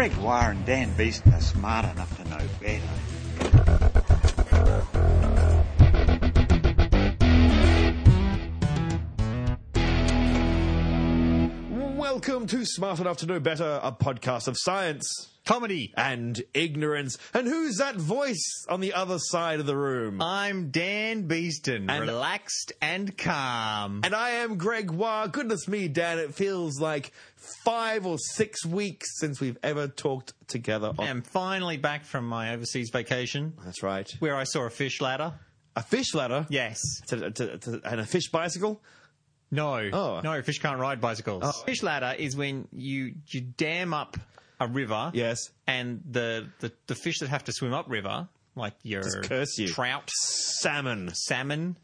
Greg Wire and Dan Beeston are smart enough to know better. Welcome to Smart Enough to Know Better, a podcast of science, Comedy. and ignorance. And who's that voice on the other side of the room? I'm Dan Beeston, And- relaxed and calm. and I am Greg Wah. Goodness me, Dan, it feels like five or six weeks since we've ever talked together. On- I'm finally back from my overseas vacation That's right. where I saw a fish ladder. A fish ladder? Yes. To, to, to, and a fish bicycle? No. Oh. No, fish can't ride bicycles. Oh. Fish ladder is when you, you dam up a river. Yes. And the, the, the fish that have to swim upriver, like your Just curse you. trout, Salmon. salmon.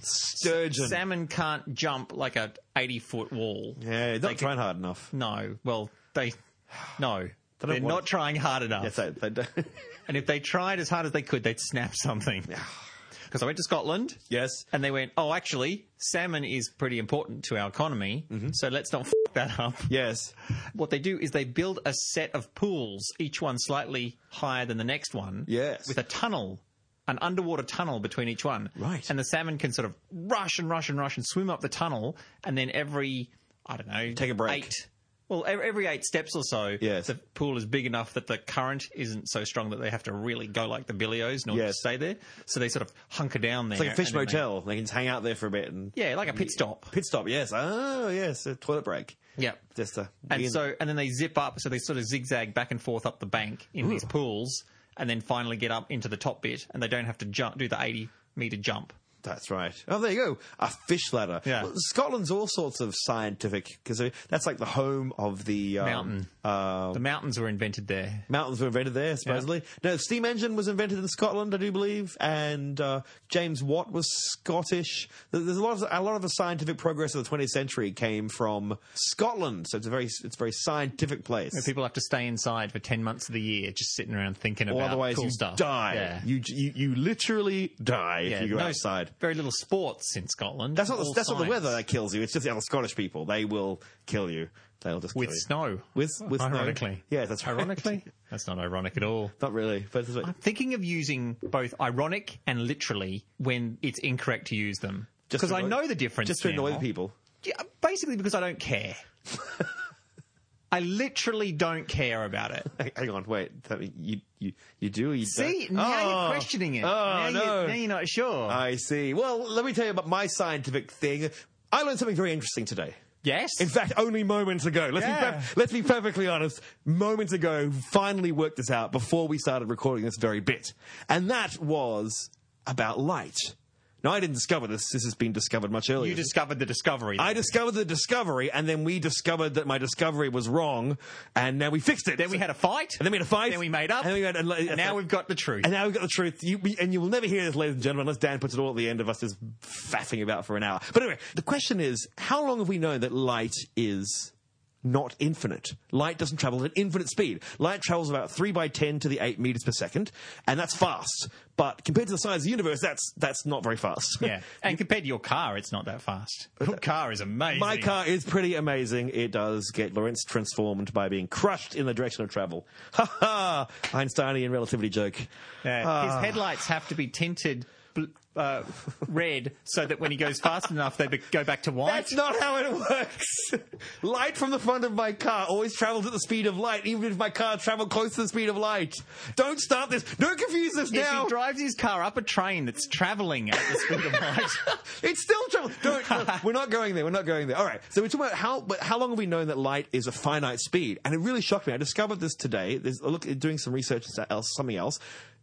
Sturgeon. Salmon can't jump like a 80 foot wall. yeah, They not trying hard enough. No. Well, they. No. don't They're want- not trying hard enough. Yes, they, they don't. And if they tried as hard as they could, they'd snap something. Because I went to Scotland yes. and they went, oh, actually, salmon is pretty important to our economy, mm-hmm. so let's not f- that up. Yes. What they do is they build a set of pools, each one slightly higher than the next one, Yes. with a tunnel. An underwater tunnel between each one. Right. And the salmon can sort of rush and rush and rush and swim up the tunnel, and then every, I don't know, Take a break. Eight, well, every, every eight steps or so, Yes. the pool is big enough that the current isn't so strong that they have to really go like the billios in order Yes. to stay there. So they sort of hunker down there. It's like a fish then they- motel. They, can just hang out there for a bit and yeah, like a pit stop. pit stop. Yes. Oh, yes. A toilet break. Yeah. Just a And so, and then they zip up, so they sort of zigzag back and forth up the bank in these pools, and then finally get up into the top bit, and they don't have to jump, do the 80 meter jump. That's right. Oh, there you go. A fish ladder. Yeah. Well, Scotland's all sorts of scientific because that's like the home of the um, Mountain. Uh, The mountains were invented there. mountains were invented there, supposedly. No, steam engine was invented in Scotland, I do believe, and uh, James Watt was Scottish. There's a lot of a lot of the scientific progress of the 20th century came from Scotland, so it's a very it's a very scientific place. People have to stay inside for 10 months of the year, just sitting around thinking or about otherwise cool you stuff. die. Yeah. You, you you literally die yeah, if you go no- outside. Very little sports in Scotland. That's not the, that's not the weather that kills you. It's just the other Scottish people. They will kill you. They'll just With kill you. snow. With with snow. Ironically. Yeah, that's right. Ironically? That's not ironic at all. Not really, but I'm thinking of using both ironic and literally when it's incorrect to use them. Just Because I know the difference. just to annoy now. the people. Yeah, basically because I don't care. I literally don't care about it. Hang on, wait. You you you do? Or you See, don't? now Oh. you're questioning it. Oh now no! You're, now you're not sure. I see. Well, let me tell you about my scientific thing. I learned something very interesting today. yes. In fact, only moments ago. Let's, be, Yeah. per- let's be perfectly honest. Moments ago, finally worked this out before we started recording this very bit. And that was about light. Now, I didn't discover this. This has been discovered much earlier. you discovered the discovery. I discovered the discovery, and then we discovered that my discovery was wrong, and now we fixed it. then we had a fight. and then we had a fight. Then we made up. And, then we had, and, and now we've got the truth. and now we've got the truth. You, we, and you will never hear this, ladies and gentlemen, unless Dan puts it all at the end of us just faffing about for an hour. But anyway, the question is, how long have we known that light is not infinite? Light doesn't travel at infinite speed. Light travels about 3 by 10 to the 8 meters per second, and that's fast. But compared to the size of the universe, that's, that's not very fast. yeah. And compared to your car, it's not that fast. Your car is amazing. My car is pretty amazing. It does get Lorentz transformed by being crushed in the direction of travel. Ha ha! Einsteinian relativity joke. Yeah. Ah. His headlights have to be tinted uh, red so that when he goes fast enough, they be- go back to white. That's not how it works. light from the front of my car always travels at the speed of light, even if my car travels close to the speed of light. Don't start this. Don't confuse this if now. he drives his car up a train that's travelling at the speed of light. it's still trouble. Don't, we're not going there. We're not going there. All right. So we're talking about how, but how long have we known that light is a finite speed? And it really shocked me. I discovered this today. There's look doing some research something else.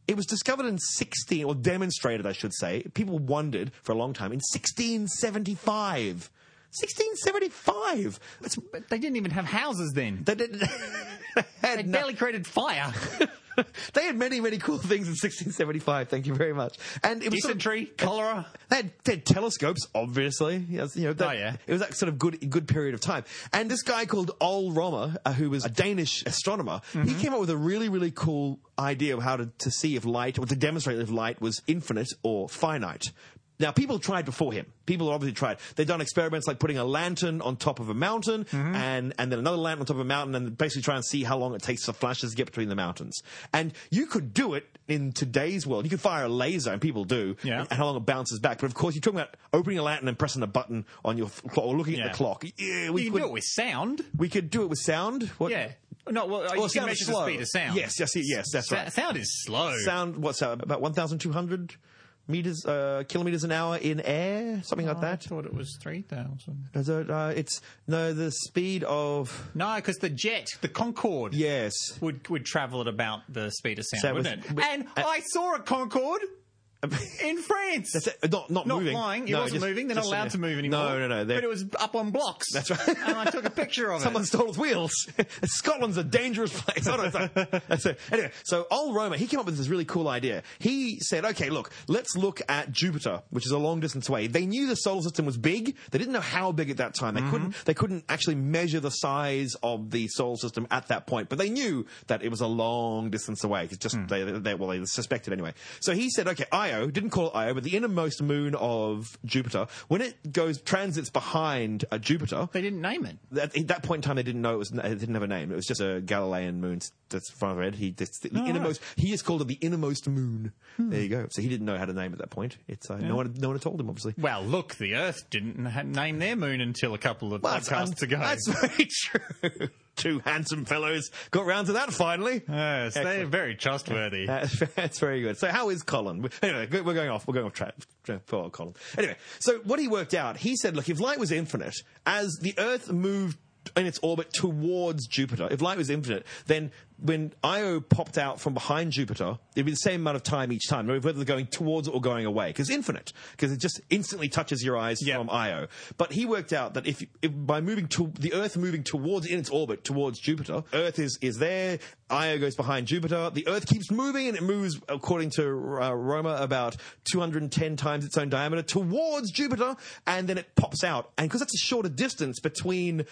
It was discovered in 16, or demonstrated, I should say. People wondered for a long time in 1675. 1675. That's, But they didn't even have houses then. they, did, they had They no- barely created fire. they had many, many cool things in 1675. Thank you very much. And it was sort of- Dysentery, cholera. They had, they had telescopes, obviously. Yes, you know, that, Oh, yeah. It was that sort of good good period of time. And this guy called Ole Romer, uh, who was a Danish astronomer, Mm-hmm. he came up with a really, really cool idea of how to, to see if light, or to demonstrate if light was infinite or finite. Now, people tried before him. People obviously tried. They've done experiments like putting a lantern on top of a mountain Mm-hmm. and, and then another lantern on top of a mountain and basically try and see how long it takes for flashes to get between the mountains. And you could do it in today's world. You could fire a laser, and people do, Yeah. and how long it bounces back. But of course, you're talking about opening a lantern and pressing a button on your clock or looking at the clock. Yeah, we You can could do it with sound. we could do it with sound. What? Yeah. No, well, you Well, can sound measure is the speed of sound. Yes, yes, yes, that's right. Sound is slow. Sound, what's that? About 1,200 meters, uh, kilometers an hour in air, something like that. I thought it was 3,000. It, uh, it's no the speed of No, because the jet, the Concorde, yes. would would travel at about the speed of sound, So it was- wouldn't it? but- and uh, I saw a Concorde in France. That's it. Not not, not moving. flying. It No, wasn't just- moving. They're not allowed sitting to move anymore. No, no, no. they're- But it was up on blocks. That's right. and I took a picture of Someone it. Someone stole its wheels. Scotland's a dangerous place. On a second. That's it. Anyway, so old Romer, he came up with this really cool idea. He said, okay, look, let's look at Jupiter, which is a long distance away. They knew the solar system was big. They didn't know how big at that time. They mm-hmm. couldn't, they couldn't actually measure the size of the solar system at that point, but they knew that it was a long distance away. It's just, hmm. they, they, well, they suspected anyway. So he said, okay, Io, didn't call it Io, but the innermost moon of Jupiter, when it goes, transits behind uh, Jupiter, They didn't name it. at at that point in time, they didn't know it was. It didn't have a name. It was just a Galilean moon. That's far red. He that's the innermost. He is called it the innermost moon. There you go. So he didn't know how to name it at that point. It's uh, no one. No one had told him. Obviously. Well, look, the Earth didn't name their moon until a couple of podcasts ago. That's very true. Two handsome fellows got round to that finally. Yes, they're very trustworthy. That's, that's very good. So how is Colin? Anyway, we're going off. We're going off track for Colin. Anyway, so what he worked out, he said, look, if light was infinite, as the Earth moved in its orbit towards Jupiter, if light was infinite, then when Io popped out from behind Jupiter, it'd be the same amount of time each time, whether they're going towards it or going away, because infinite, because it just instantly touches your eyes Yeah. from Io. But he worked out that if, if by moving to the Earth moving towards in its orbit towards Jupiter, Earth is is there. Io goes behind Jupiter. The Earth keeps moving, and it moves according to uh, Romer about 210 times its own diameter towards Jupiter, and then it pops out. And because that's a shorter distance between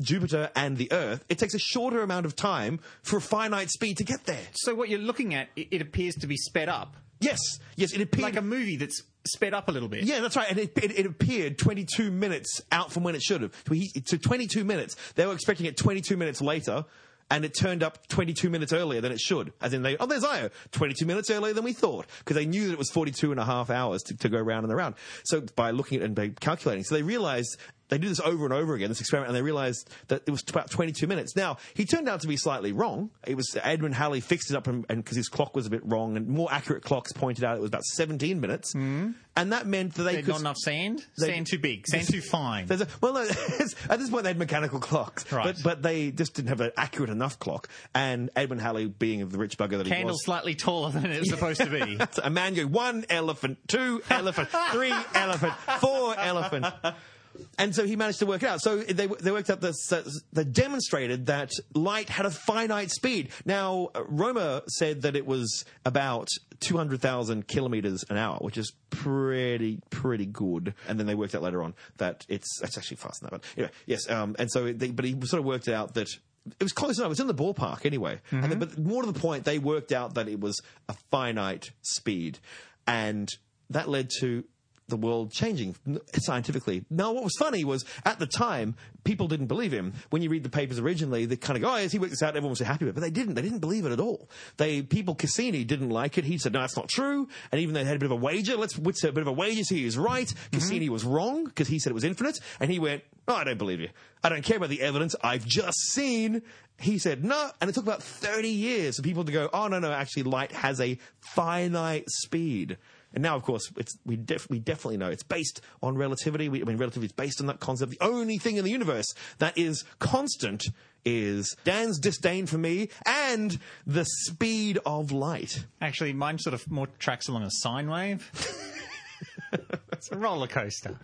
Jupiter and the Earth, it takes a shorter amount of time for a finite speed to get there. so what you're looking at, it, it appears to be sped up, Yes, yes, it appeared like a movie that's sped up a little bit. Yeah, that's right. And it, it, it appeared 22 minutes out from when it should have. So, he, so 22 minutes. They were expecting it 22 minutes later, and it turned up 22 minutes earlier than it should. As in, they, oh, there's Io. 22 minutes earlier than we thought. Because they knew that it was 42 and a half hours to, to go round and around. So by looking at it and by calculating, so they realized they did this over and over again, this experiment, and they realized that it was about 22 minutes. Now, he turned out to be slightly wrong. It was Edmund Halley fixed it up, and because his clock was a bit wrong, and more accurate clocks pointed out it was about 17 minutes. Mm-hmm. And that meant that they There's could. not enough sand. They- sand too big. Sand too fine. A, well, no, at this point they had mechanical clocks, Right. but but they just didn't have an accurate enough clock. And Edmund Halley, being of the rich bugger that he Candle was, slightly taller than it's supposed to be. a man go one elephant, two elephant, three elephant, four elephant. And so he managed to work it out. So they, they worked out this, uh, they demonstrated that light had a finite speed. Now, uh, Romer said that it was about 200,000 kilometers an hour, which is pretty, pretty good. And then they worked out later on that it's, it's actually faster than that. But anyway, yes. Um, and so, they, but he sort of worked out that it was close enough. It was in the ballpark anyway. And then, but more to the point, they worked out that it was a finite speed. And that led to the world changing scientifically. Now, what was funny was at the time, people didn't believe him. When you read the papers originally, they kind of go, "Oh, yes, he worked this out." Everyone was so happy with it, but they didn't. They didn't believe it at all. They people Cassini didn't like it. He said, "No, that's not true." And even though they had a bit of a wager, let's say a bit of a wager. So he was right. Mm-hmm. Cassini was wrong because he said it was infinite, and he went, "Oh, I don't believe you. I don't care about the evidence. I've just seen." He said no, and it took about thirty years for people to go, "Oh no, no, actually, light has a finite speed." And now, of course, it's, we, def- we definitely know it's based on relativity. We, I mean, relativity is based on that concept. The only thing in the universe that is constant is Dan's disdain for me and the speed of light. Actually, mine sort of more tracks along a sine wave. it's a roller coaster.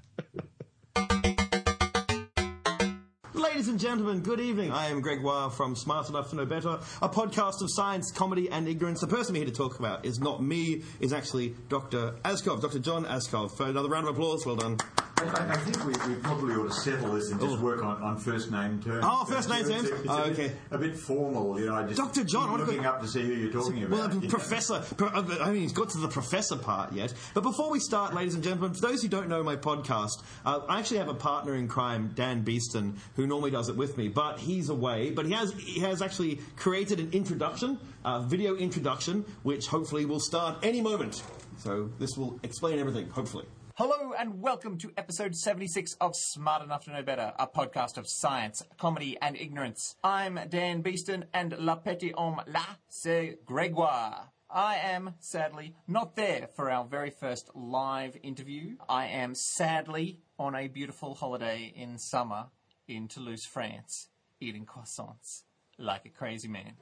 Ladies and gentlemen, good evening. I am Greg Wah from Smart Enough to Know Better, a podcast of science, comedy, and ignorance. The person we're here to talk about is not me, is actually Dr. Aaskov, Dr. John Aaskov. For another round of applause, well done. I, I think we, we probably ought to settle this and just work on, on first name terms. Oh, first name It's terms? It's, Oh, a, okay. a bit formal, you know. I just Dr. John, keep what a looking good- up to see who you're talking Well, about. you know. Professor, pro- I mean, he's got to the professor part yet. But before we start, ladies and gentlemen, for those who don't know my podcast, uh, I actually have a partner in crime, Dan Beeston, who normally does it with me, but he's away. But he has he has actually created an introduction, a video introduction, which hopefully will start any moment. So this will explain everything, hopefully. Hello and welcome to episode 76 of Smart Enough to Know Better, a podcast of science, comedy, and ignorance. I'm Dan Beeston, and la petit homme là, c'est Gregoire. I am, sadly, not there for our very first live interview. I am sadly on a beautiful holiday in summer in Toulouse, France, eating croissants like a crazy man.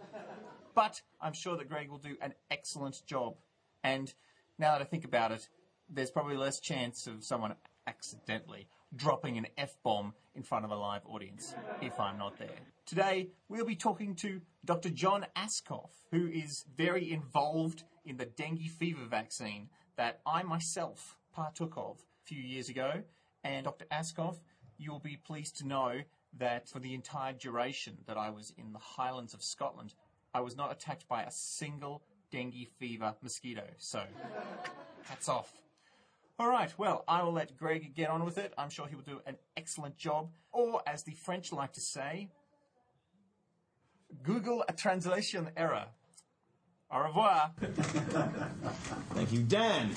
But I'm sure that Greg will do an excellent job. And now that I think about it, there's probably less chance of someone accidentally dropping an F bomb in front of a live audience if I'm not there. Today, we'll be talking to Dr. John Aaskov, who is very involved in the dengue fever vaccine that I myself partook of a few years ago. And Dr. Aaskov, you'll be pleased to know that for the entire duration that I was in the Highlands of Scotland, I was not attacked by a single dengue fever mosquito. So, hats off. All right, well, I will let Greg get on with it. I'm sure he will do an excellent job. Or, as the French like to say, Google a translation error. Au revoir. Thank you, Dan.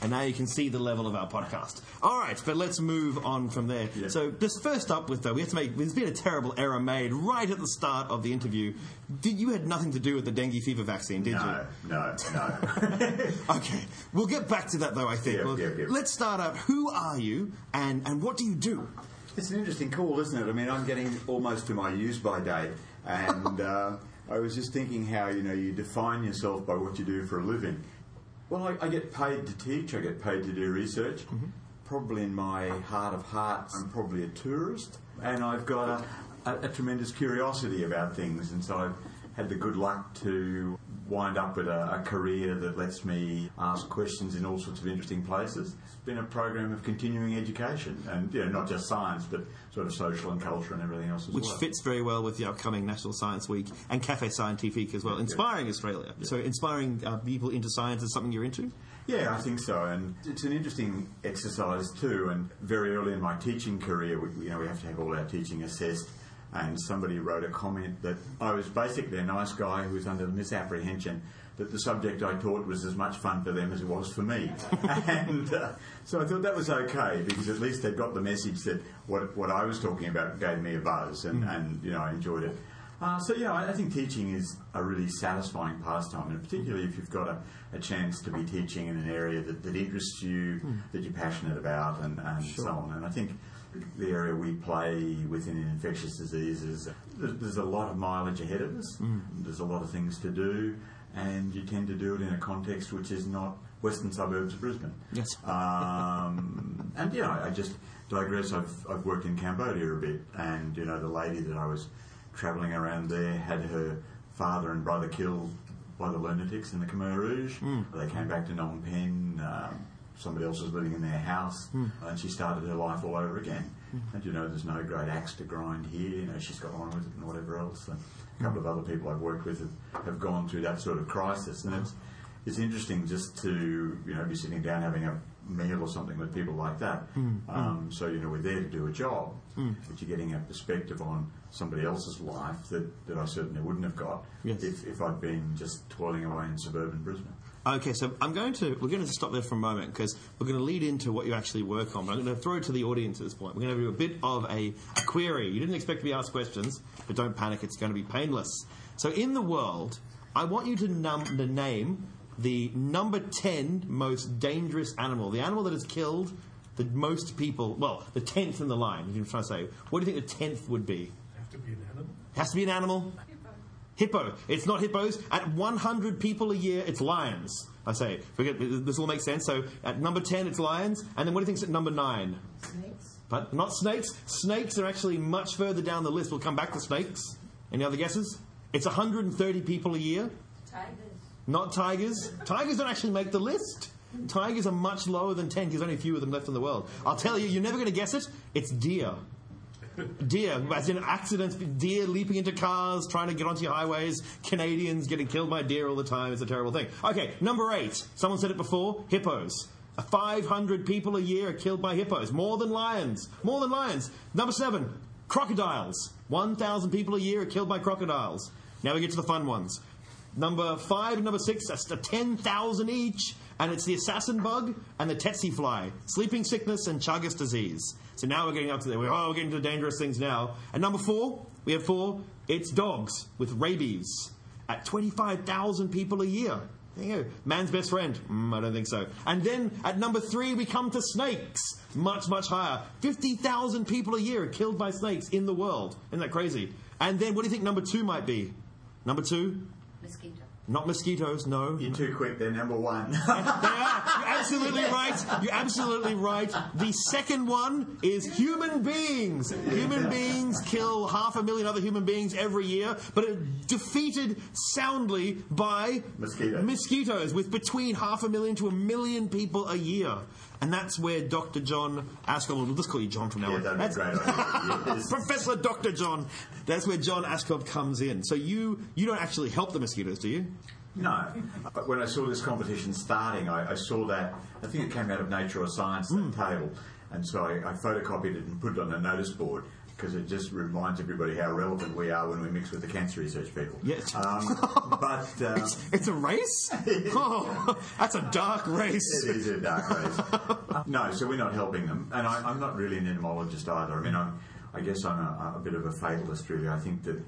And now you can see the level of our podcast. All right, but let's move on from there. So, just first up with though, we have to make. There's been a terrible error made right at the start of the interview. Did you had nothing to do with the dengue fever vaccine, did you? No, no, no. Okay, we'll get back to that though. I think. Yeah, Well, yeah, yeah. Let's start out. Who are you, and and what do you do? It's an interesting call, isn't it? I mean, I'm getting almost to my use by date, and uh, I was just thinking how you know you define yourself by what you do for a living. Well, I, I get paid to teach. I get paid to do research. Mm-hmm. Probably in my heart of hearts, I'm probably a tourist, and I've got a, a, a tremendous curiosity about things, and so I've had the good luck to wind up with a, a career that lets me ask questions in all sorts of interesting places. It's been a program of continuing education, and you know, not just science, but sort of social and culture and everything else as Which well. Which fits very well with the upcoming National Science Week and Cafe Scientifique as well, inspiring Australia. So, inspiring uh, people into science is something you're into. Yeah, I think so, and it's an interesting exercise too. And very early in my teaching career, we, you know, we have to have all our teaching assessed. And somebody wrote a comment that I was basically a nice guy who was under the misapprehension that the subject I taught was as much fun for them as it was for me. and uh, so I thought that was okay because at least they got the message that what, what I was talking about gave me a buzz, and, and you know I enjoyed it. Uh, so yeah, I I think teaching is a really satisfying pastime, and particularly if you've got a, a chance to be teaching in an area that, that interests you, that you're passionate about, and, and so on. And I think the area we play within infectious diseases, there's, there's a lot of mileage ahead of us. There's a lot of things to do, and you tend to do it in a context which is not western suburbs of Brisbane. Yes. Um, and yeah, I just digress. I've, I've worked in Cambodia a bit, and you know, the lady that I was travelling around there had her father and brother killed by the lunatics in the Khmer Rouge. Hmm. They came back to Phnom Penh. Um, somebody else was living in their house, hmm. and she started her life all over again. Hmm. And you know, there's no great axe to grind here. You know, she's got on with it and whatever else. And a couple of other people I've worked with have, have gone through that sort of crisis, and it's it's interesting just to you know be sitting down having a meal or something with people like that. Hmm, hmm. Um, so you know we're there to do a job, hmm. but you're getting a perspective on somebody else's life that, that I certainly wouldn't have got Yes. if, if I'd been just toiling away in suburban Brisbane. Okay, so I'm going to we're going to stop there for a moment because we're going to lead into what you actually work on. But I'm going to throw it to the audience at this point. We're going to do a bit of a, a query. You didn't expect to be asked questions, but don't panic; it's going to be painless. So, in the world, I want you to, num- to name the number ten most dangerous animal, the animal that has killed the most people. Well, the tenth in the line. If you're trying to say, what do you think the tenth would be? have to be an animal. Has to be an animal. Hippo. It's not hippos. At 100 people a year, it's lions. I say. Forget this all makes sense. So at number 10, it's lions. And then what do you think's at number 9? Snakes. But not snakes. Snakes are actually much further down the list. We'll come back to snakes. Any other guesses? It's 130 people a year. Tigers. Not tigers. Tigers don't actually make the list. tigers are much lower than 10 because there's only a few of them left in the world. I'll tell you, you're never going to guess it. It's deer. Deer, as in accidents, deer leaping into cars, trying to get onto your highways, Canadians getting killed by deer all the time. It's a terrible thing. Okay, number eight. Someone said it before hippos. 500 people a year are killed by hippos. More than lions. More than lions. Number seven, crocodiles. 1,000 people a year are killed by crocodiles. Now we get to the fun ones. Number five and number six, that's the 10,000 each. And it's the assassin bug and the tsetse fly, sleeping sickness and Chagas disease. So now we're getting up to there. We're, oh, we're getting to dangerous things now. And number four, we have four, it's dogs with rabies at 25,000 people a year. There you go. Man's best friend? Mm, I don't think so. And then at number three, we come to snakes. Much, much higher. 50,000 people a year are killed by snakes in the world. Isn't that crazy? And then what do you think number two might be? Number two? Mosquito. Not mosquitoes, no. You're too quick. They're number one. They are. You're absolutely right. You're absolutely right. The second one is human beings. Human beings kill half a million other human beings every year, but are defeated soundly by Mosquitoes. mosquitoes, with between half a million to a million people a year. And that's where Dr. John Aaskov, we'll just call you John from now yeah, on. that'd be That's- great Professor Dr. John. That's where John Aaskov comes in. So you you don't actually help the mosquitoes, do you? No. But when I saw this competition starting, I, I saw that, I think it came out of Nature or Science, that mm. table. And so I, I photocopied it and put it on a notice board because it just reminds everybody how relevant we are when we mix with the cancer research people. Yes. Um, but uh, It's, it's a race? Oh, that's a dark race. it is a dark race. no, so we're not helping them. And I, I'm not really an entomologist either. I mean, I'm, I guess I'm a, a bit of a fatalist, really. I think that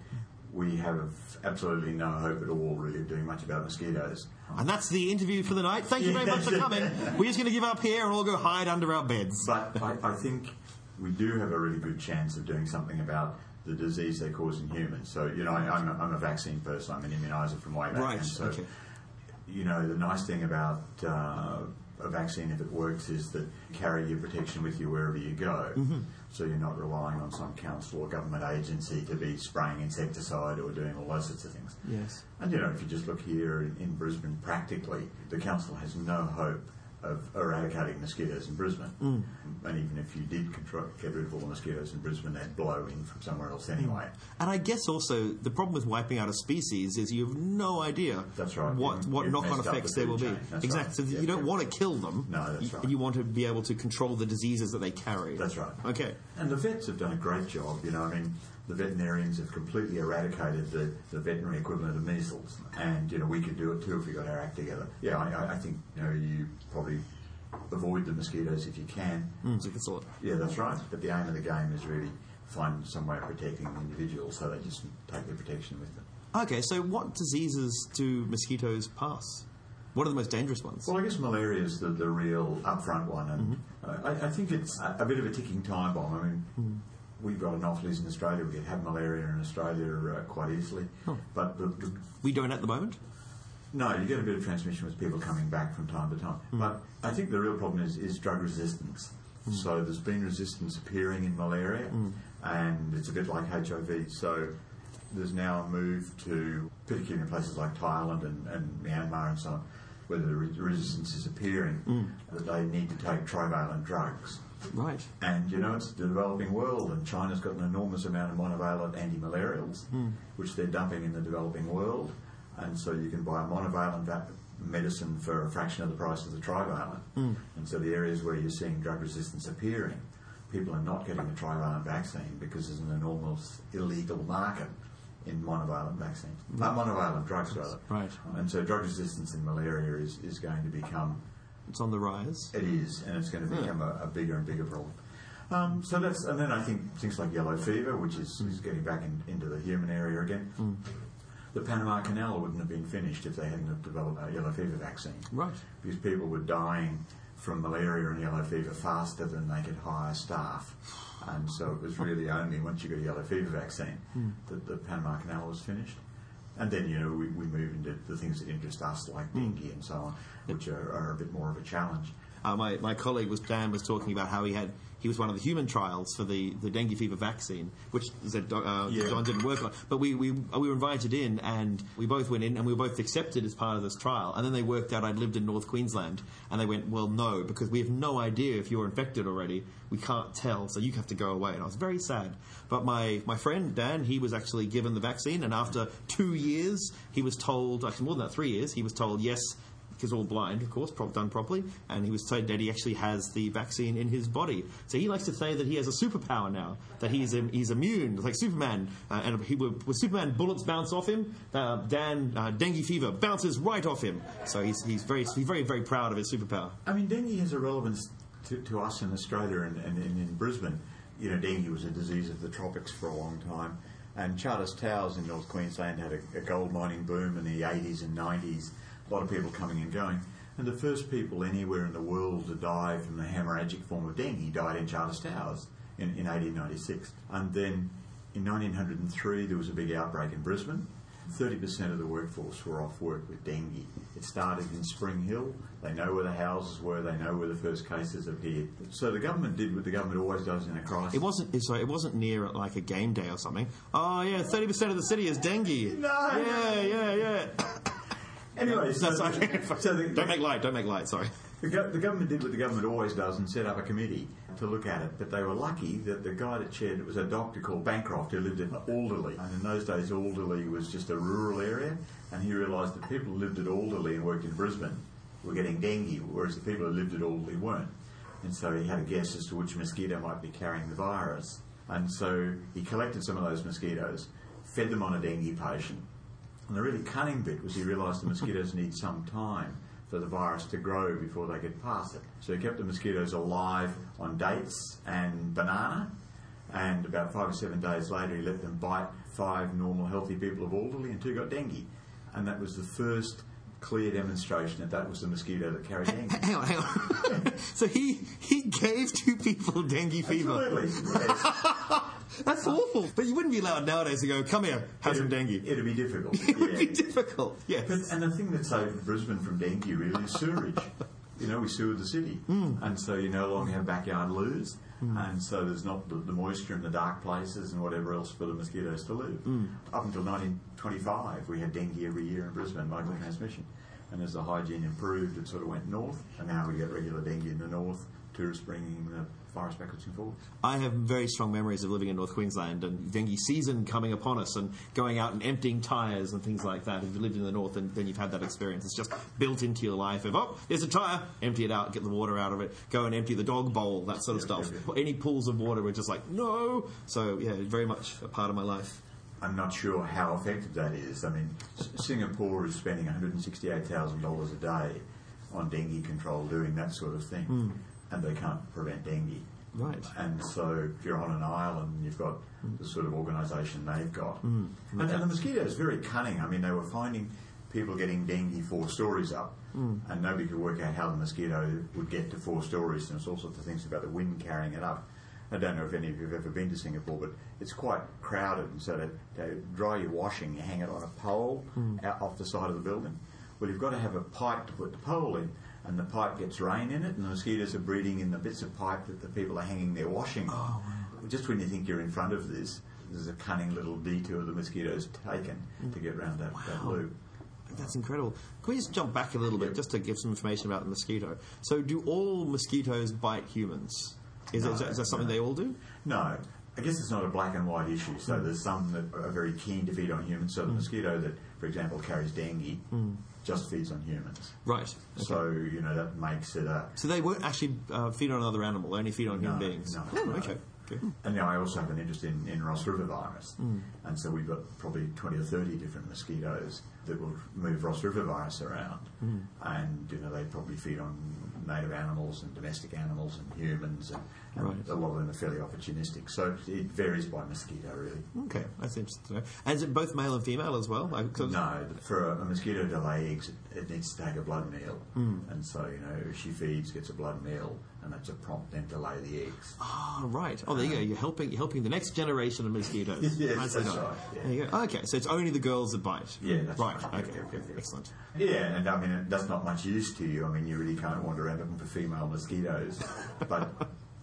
we have absolutely no hope at all, really, of doing much about mosquitoes. And that's the interview for the night. Thank you very much for coming. We're just going to give up here and all go hide under our beds. But I, I think we do have a really good chance of doing something about the disease they cause in humans. So, you know, I, I'm, a, I'm a vaccine person, I'm an immuniser from way back. Right, And so, okay. you know, the nice thing about uh, a vaccine, if it works, is that you carry your protection with you wherever you go. Mm-hmm. So you're not relying on some council or government agency to be spraying insecticide or doing all those sorts of things. Yes. And you know, if you just look here in, in Brisbane, practically, the council has no hope of eradicating mosquitoes in Brisbane. Mm. And even if you did control, get rid of all the mosquitoes in Brisbane, they'd blow in from somewhere else anyway. And I guess also the problem with wiping out a species is you have no idea That's right. what, what knock-on effects the there will food be. That's exactly. right. So you don't want to kill them. No, that's you, right. You want to be able to control the diseases that they carry. That's right. Okay. And the vets have done a great job. You know, I mean, the veterinarians have completely eradicated the, the veterinary equivalent of measles, and you know we could do it too if we got our act together. Yeah, I, I- think you know you probably avoid the mosquitoes if you can. Mm, so all. Yeah, that's right. But the aim of the game is really find some way of protecting the individual, so they just take their protection with them. Okay, so what diseases do mosquitoes pass? What are the most dangerous ones? Well, I guess malaria is the, the real upfront one, and Mm-hmm. I, I think it's a, a bit of a ticking time bomb. I mean, Mm-hmm. We've got anopheles in Australia. We could have malaria in Australia uh, quite easily, oh. but the, the, we don't at the moment. no, you get a bit of transmission with people coming back from time to time. Hmm. But I think the real problem is, is drug resistance. Hmm. So there's been resistance appearing in malaria, hmm. and it's a bit like HIV. So there's now a move to, particularly in places like Thailand and, and Myanmar and so on, where the re- resistance is appearing, that they need to take trivalent drugs. Right. And you know, it's the developing world, and China's got an enormous amount of monovalent anti-malarials, which they're dumping in the developing world. And so you can buy a monovalent va- medicine for a fraction of the price of the trivalent. And so the areas where you're seeing drug resistance appearing, people are not getting the trivalent vaccine because there's an enormous illegal market in monovalent vaccines, uh, monovalent drugs rather. Right. And so drug resistance in malaria is, is going to become It's on the rise. it is, and it's going to become a, a bigger and bigger problem. Um, so that's, and then I think things like yellow fever, which is, is getting back in, into the human area again. The Panama Canal wouldn't have been finished if they hadn't developed a yellow fever vaccine. Right. Because people were dying from malaria and yellow fever faster than they could hire staff. And so it was really only once you got a yellow fever vaccine that the Panama Canal was finished. And then, you know, we, we move into the things that interest us, like dengue and so on, which are, are a bit more of a challenge. Uh, my, my colleague was Dan was talking about how he had he was one of the human trials for the, the dengue fever vaccine, which uh, Yeah. John didn't work on. But we, we, we were invited in, and we both went in, and we were both accepted as part of this trial. And then they worked out I'd lived in North Queensland, and they went, well, no, because we have no idea if you're infected already. We can't tell, so you have to go away. And I was very sad. But my, my friend Dan, he was actually given the vaccine, and after two years, he was told, actually more than that, three years, he was told, yes, because all blind, of course, prop done properly, and he was told that he actually has the vaccine in his body. So he likes to say that he has a superpower now, that he's he's immune, like Superman. Uh, and he, with Superman, bullets bounce off him. Uh, Dan, uh, dengue fever bounces right off him. So he's, he's very he's very very proud of his superpower. I mean, dengue has a relevance to, to us in Australia and, and, and in Brisbane. You know, dengue was a disease of the tropics for a long time. And Charters Towers in North Queensland had a, a gold mining boom in the 80s and 90s. A lot of people coming and going. And the first people anywhere in the world to die from the hemorrhagic form of dengue died in Charters Towers in, in 1896. And then in 1903, there was a big outbreak in Brisbane. 30% of the workforce were off work with dengue. It started in Spring Hill. They know where the houses were. They know where the first cases appeared. So the government did what the government always does in a crisis. It wasn't sorry, it wasn't near like a game day or something. Oh yeah, thirty percent of the city is dengue. No. Yeah, yeah, yeah. Anyway, so, okay. so the, don't make light. Don't make light. Sorry. The, go- the government did what the government always does and set up a committee to look at it. But they were lucky that the guy that chaired it was a doctor called Bancroft who lived in Alderley. And in those days, Alderley was just a rural area. And he realised that people who lived at Alderley and worked in Brisbane were getting dengue, whereas the people who lived at Alderley weren't. And so he had a guess as to which mosquito might be carrying the virus. And so he collected some of those mosquitoes, fed them on a dengue patient, and the really cunning bit was he realised the mosquitoes need some time for the virus to grow before they could pass it. So he kept the mosquitoes alive on dates and banana, and about five or seven days later he let them bite five normal healthy people of Alderley and two got dengue. And that was the first clear demonstration that that was the mosquito that carried dengue. Hang on, hang on. so he he gave two people dengue fever. Absolutely. yes. That's uh, awful. But you wouldn't be allowed nowadays to go, come here, have some dengue. It'd be difficult. It would be difficult. Yes. But, and the thing that saved Brisbane from dengue really is sewerage. You know, we sewered the city, hmm. and so you no longer have backyard loos, hmm. and so there's not the, the moisture in the dark places and whatever else for the mosquitoes to live. Hmm. Up until 1925, we had dengue every year in Brisbane, local transmission, and as the hygiene improved, it sort of went north, and now we get regular dengue in the north. Bringing the virus back and forwards. I have very strong memories of living in North Queensland and dengue season coming upon us and going out and emptying tyres and things like that. If you lived in the north, then, then you've had that experience. It's just built into your life of, oh, there's a tyre, empty it out, get the water out of it, go and empty the dog bowl, that sort of Yeah, stuff. yeah, Any pools of water were just like, no. So, yeah, very much a part of my life. I'm not sure how effective that is. I mean, Singapore is spending $168,000 a day on dengue control doing that sort of thing, hmm. And they can't prevent dengue. Right. And so, if you're on an island, you've got hmm. the sort of organisation they've got. Hmm. And, and the mosquito is very cunning. I mean, they were finding people getting dengue four stories up, hmm. and nobody could work out how the mosquito would get to four stories. And there's all sorts of things about the wind carrying it up. I don't know if any of you have ever been to Singapore, but it's quite crowded. And so to, to dry your washing, you hang it on a pole out off the side of the building. Well, you've got to have a pipe to put the pole in, and the pipe gets rain in it, and the mosquitoes are breeding in the bits of pipe that the people are hanging their washing on. Oh, just when you think you're in front of this, there's a cunning little detour the mosquitoes taken to get round that, that loop. That's incredible. Can we just jump back a little bit just to give some information about the mosquito? So, do all mosquitoes bite humans? Is, No, that- is that something no. they all do? No, I guess it's not a black and white issue. So hmm. there's some that are very keen to feed on humans. So the hmm. mosquito that, for example, carries dengue hmm. Just feeds on humans. Right. So you know that makes it a. So they won't actually uh, feed on another animal; they only feed on No, human beings. no, oh, no. okay. Okay. And now I also have an interest in, in Ross River virus, Mm. and so we've got probably twenty or thirty different mosquitoes that will move Ross River virus around, Mm. and you know they probably feed on native animals and domestic animals and humans, and, and Right. a lot of them are fairly opportunistic. So it varies by mosquito, really. Okay, that's interesting. to know. And is it both male and female as well? Like, No, for a, a mosquito to lay eggs, it, it needs to take a blood meal, Hmm. and so you know she feeds, gets a blood meal, and that's a prompt then to lay the eggs. Ah, right. Oh, there you go. You're helping. You're helping the next generation of mosquitoes. Yes, that's right, yeah. There you go. Okay, so it's only the girls that bite. Yeah, that's right. right. Okay, yep, yep. excellent. Yeah, and I mean that's not much use to you. I mean you really can't wander around looking for female mosquitoes, but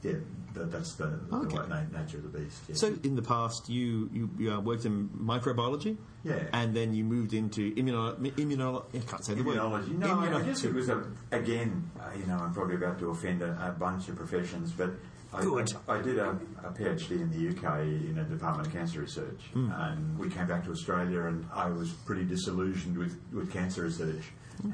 yeah, that, that's the, the Okay. way- na- nature of the beast. Yeah. So in the past, you you, you uh, worked in microbiology, Yeah. and then you moved into immuno, immuno I can't say the word. Immunology. No, I, I guess it was a, again, uh, you know, I'm probably about to offend a, a bunch of professions, but I, Good. I, did a, a PhD in the UK in a Department of Cancer Research, Hmm. and we came back to Australia, and I was pretty disillusioned with, with cancer research.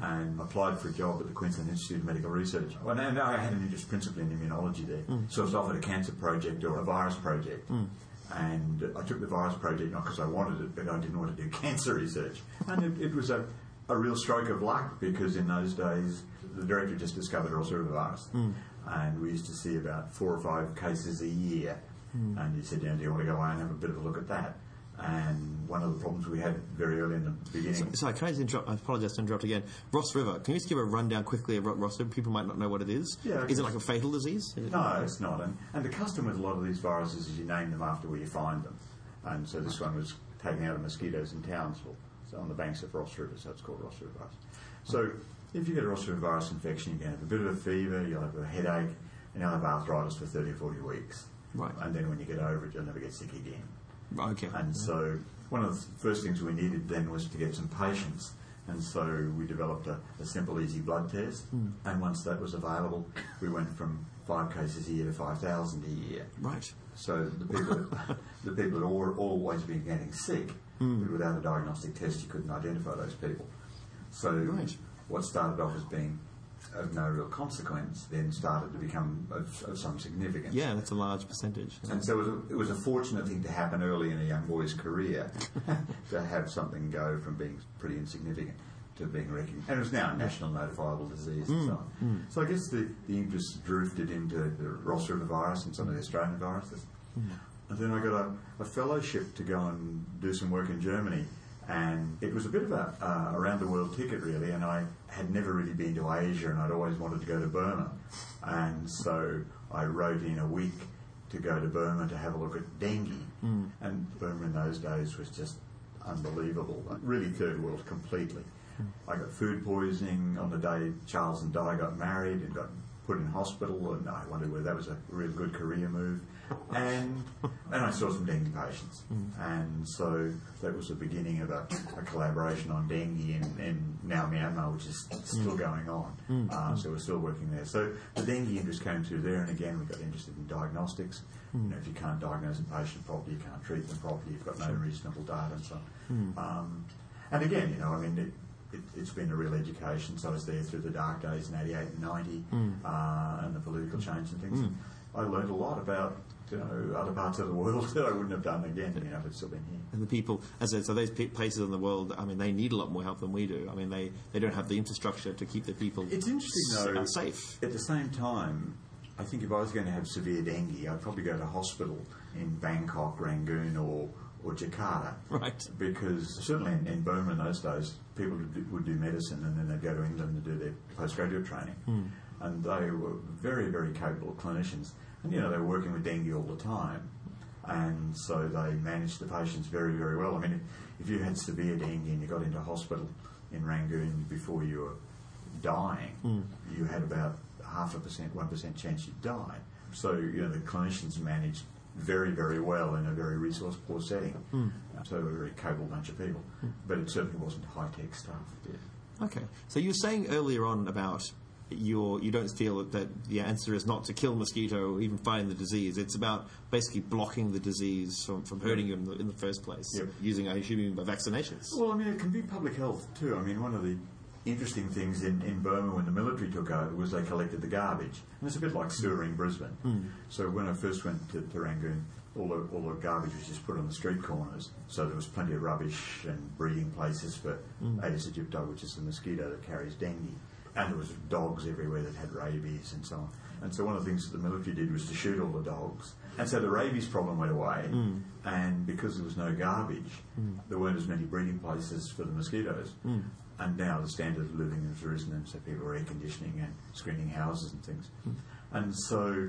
And applied for a job at the Queensland Institute of Medical Research. Well, and I had an interest principally in immunology there. Hmm. So I was offered a cancer project or a virus project. Mm. And I took the virus project not because I wanted it, but I didn't want to do cancer research. And it, it was a, a real stroke of luck because in those days the director just discovered River virus. Mm. And we used to see about four or five cases a year. Mm. And he said, "Yeah, do you want to go away and have a bit of a look at that? And one of the problems we had very early in the beginning. Sorry, can I just interrupt? I apologise to interrupt again. Ross River. Can you just give a rundown quickly of Ross River? People might not know what it is. Yeah, Is it like a fatal disease? No, it's not. And, and the custom with a lot of these viruses is you name them after where you find them. And so this one was taken out of mosquitoes in Townsville, so on the banks of Ross River, so it's called Ross River virus. So if you get a Ross River virus infection, you can have a bit of a fever, you'll have a headache, and you'll have arthritis for 30 or 40 weeks. Right. And then when you get over it, you'll never get sick again. Okay. And so one of the first things we needed then was to get some patients. And so we developed a, a simple, easy blood test. Hmm. And once that was available, we went from five cases a year to 5,000 a year. Right. So the people, the people all, always been getting sick, hmm. but without a diagnostic test, you couldn't identify those people. So Right. what started off as being of no real consequence then started to become of, of some significance. Yeah, that's a large percentage. And so it was, a, it was a fortunate thing to happen early in a young boy's career to have something go from being pretty insignificant to being recognised. And it was now a national notifiable disease and mm, so on. Mm. So I guess the, the interest drifted into the Ross River virus and some of the Australian viruses. Mm. And then I got a, a fellowship to go and do some work in Germany. And it was a bit of a uh, around the world ticket, really. And I had never really been to Asia, and I'd always wanted to go to Burma. And so I wrote in a week to go to Burma to have a look at dengue. And Burma in those days was just unbelievable, like really third world completely. I got food poisoning on the day Charles and Di got married and got put in hospital, and I wondered whether that was a real good career move. And and I saw some dengue patients, and so that was the beginning of a, a collaboration on dengue in, now Myanmar, which is still going on. Uh, so we're still working there. So the dengue interest came through there, and again we got interested in diagnostics. You know, if you can't diagnose a patient properly, you can't treat them properly. You've got no reasonable data, and so on. Um, and again, you know, I mean, it, it, it's been a real education. So I was there through the dark days in '88 and '90, uh, and the political change and things. And I learned a lot about you know other parts of the world that I wouldn't have done again. You know, if I'd still been here. And the people, as I said, so those places in the world, I mean, they need a lot more help than we do. I mean, they, they don't have the infrastructure to keep the people It's interesting though. safe. At the same time, I think if I was going to have severe dengue, I'd probably go to hospital in Bangkok, Rangoon, or or Jakarta. Right. Because certainly in, in Burma in those days, people would do, would do medicine and then they'd go to England to do their postgraduate training. Hmm. And they were very, very capable clinicians. And, you know, they were working with dengue all the time. And so they managed the patients very, very well. I mean, if, if you had severe dengue and you got into hospital in Rangoon before you were dying, hmm. you had about half a percent, one percent chance you'd die. So, you know, the clinicians managed very, very well in a very resource poor setting. Hmm. So, a very capable bunch of people. Hmm. But it certainly wasn't high tech stuff. Okay. So you were saying earlier on about your, you don't feel that, that the answer is not to kill mosquito or even fighting the disease. It's about basically blocking the disease from, from hurting you in the, in the first place, Yep. using, I assume, by vaccinations. Well, I mean, it can be public health too. I mean, one of the interesting things in, in Burma when the military took over was they collected the garbage. And it's a bit like sewering Brisbane. Hmm. So when I first went to, to Rangoon, all the, all the garbage was just put on the street corners. So there was plenty of rubbish and breeding places for hmm. Aedes aegypti, which is the mosquito that carries dengue. And there was dogs everywhere that had rabies and so on. And so one of the things that the military did was to shoot all the dogs. And so the rabies problem went away. Hmm. And because there was no garbage, hmm. there weren't as many breeding places for the mosquitoes. Hmm. And now the standard of living has risen, and so people are air conditioning and screening houses and things. And so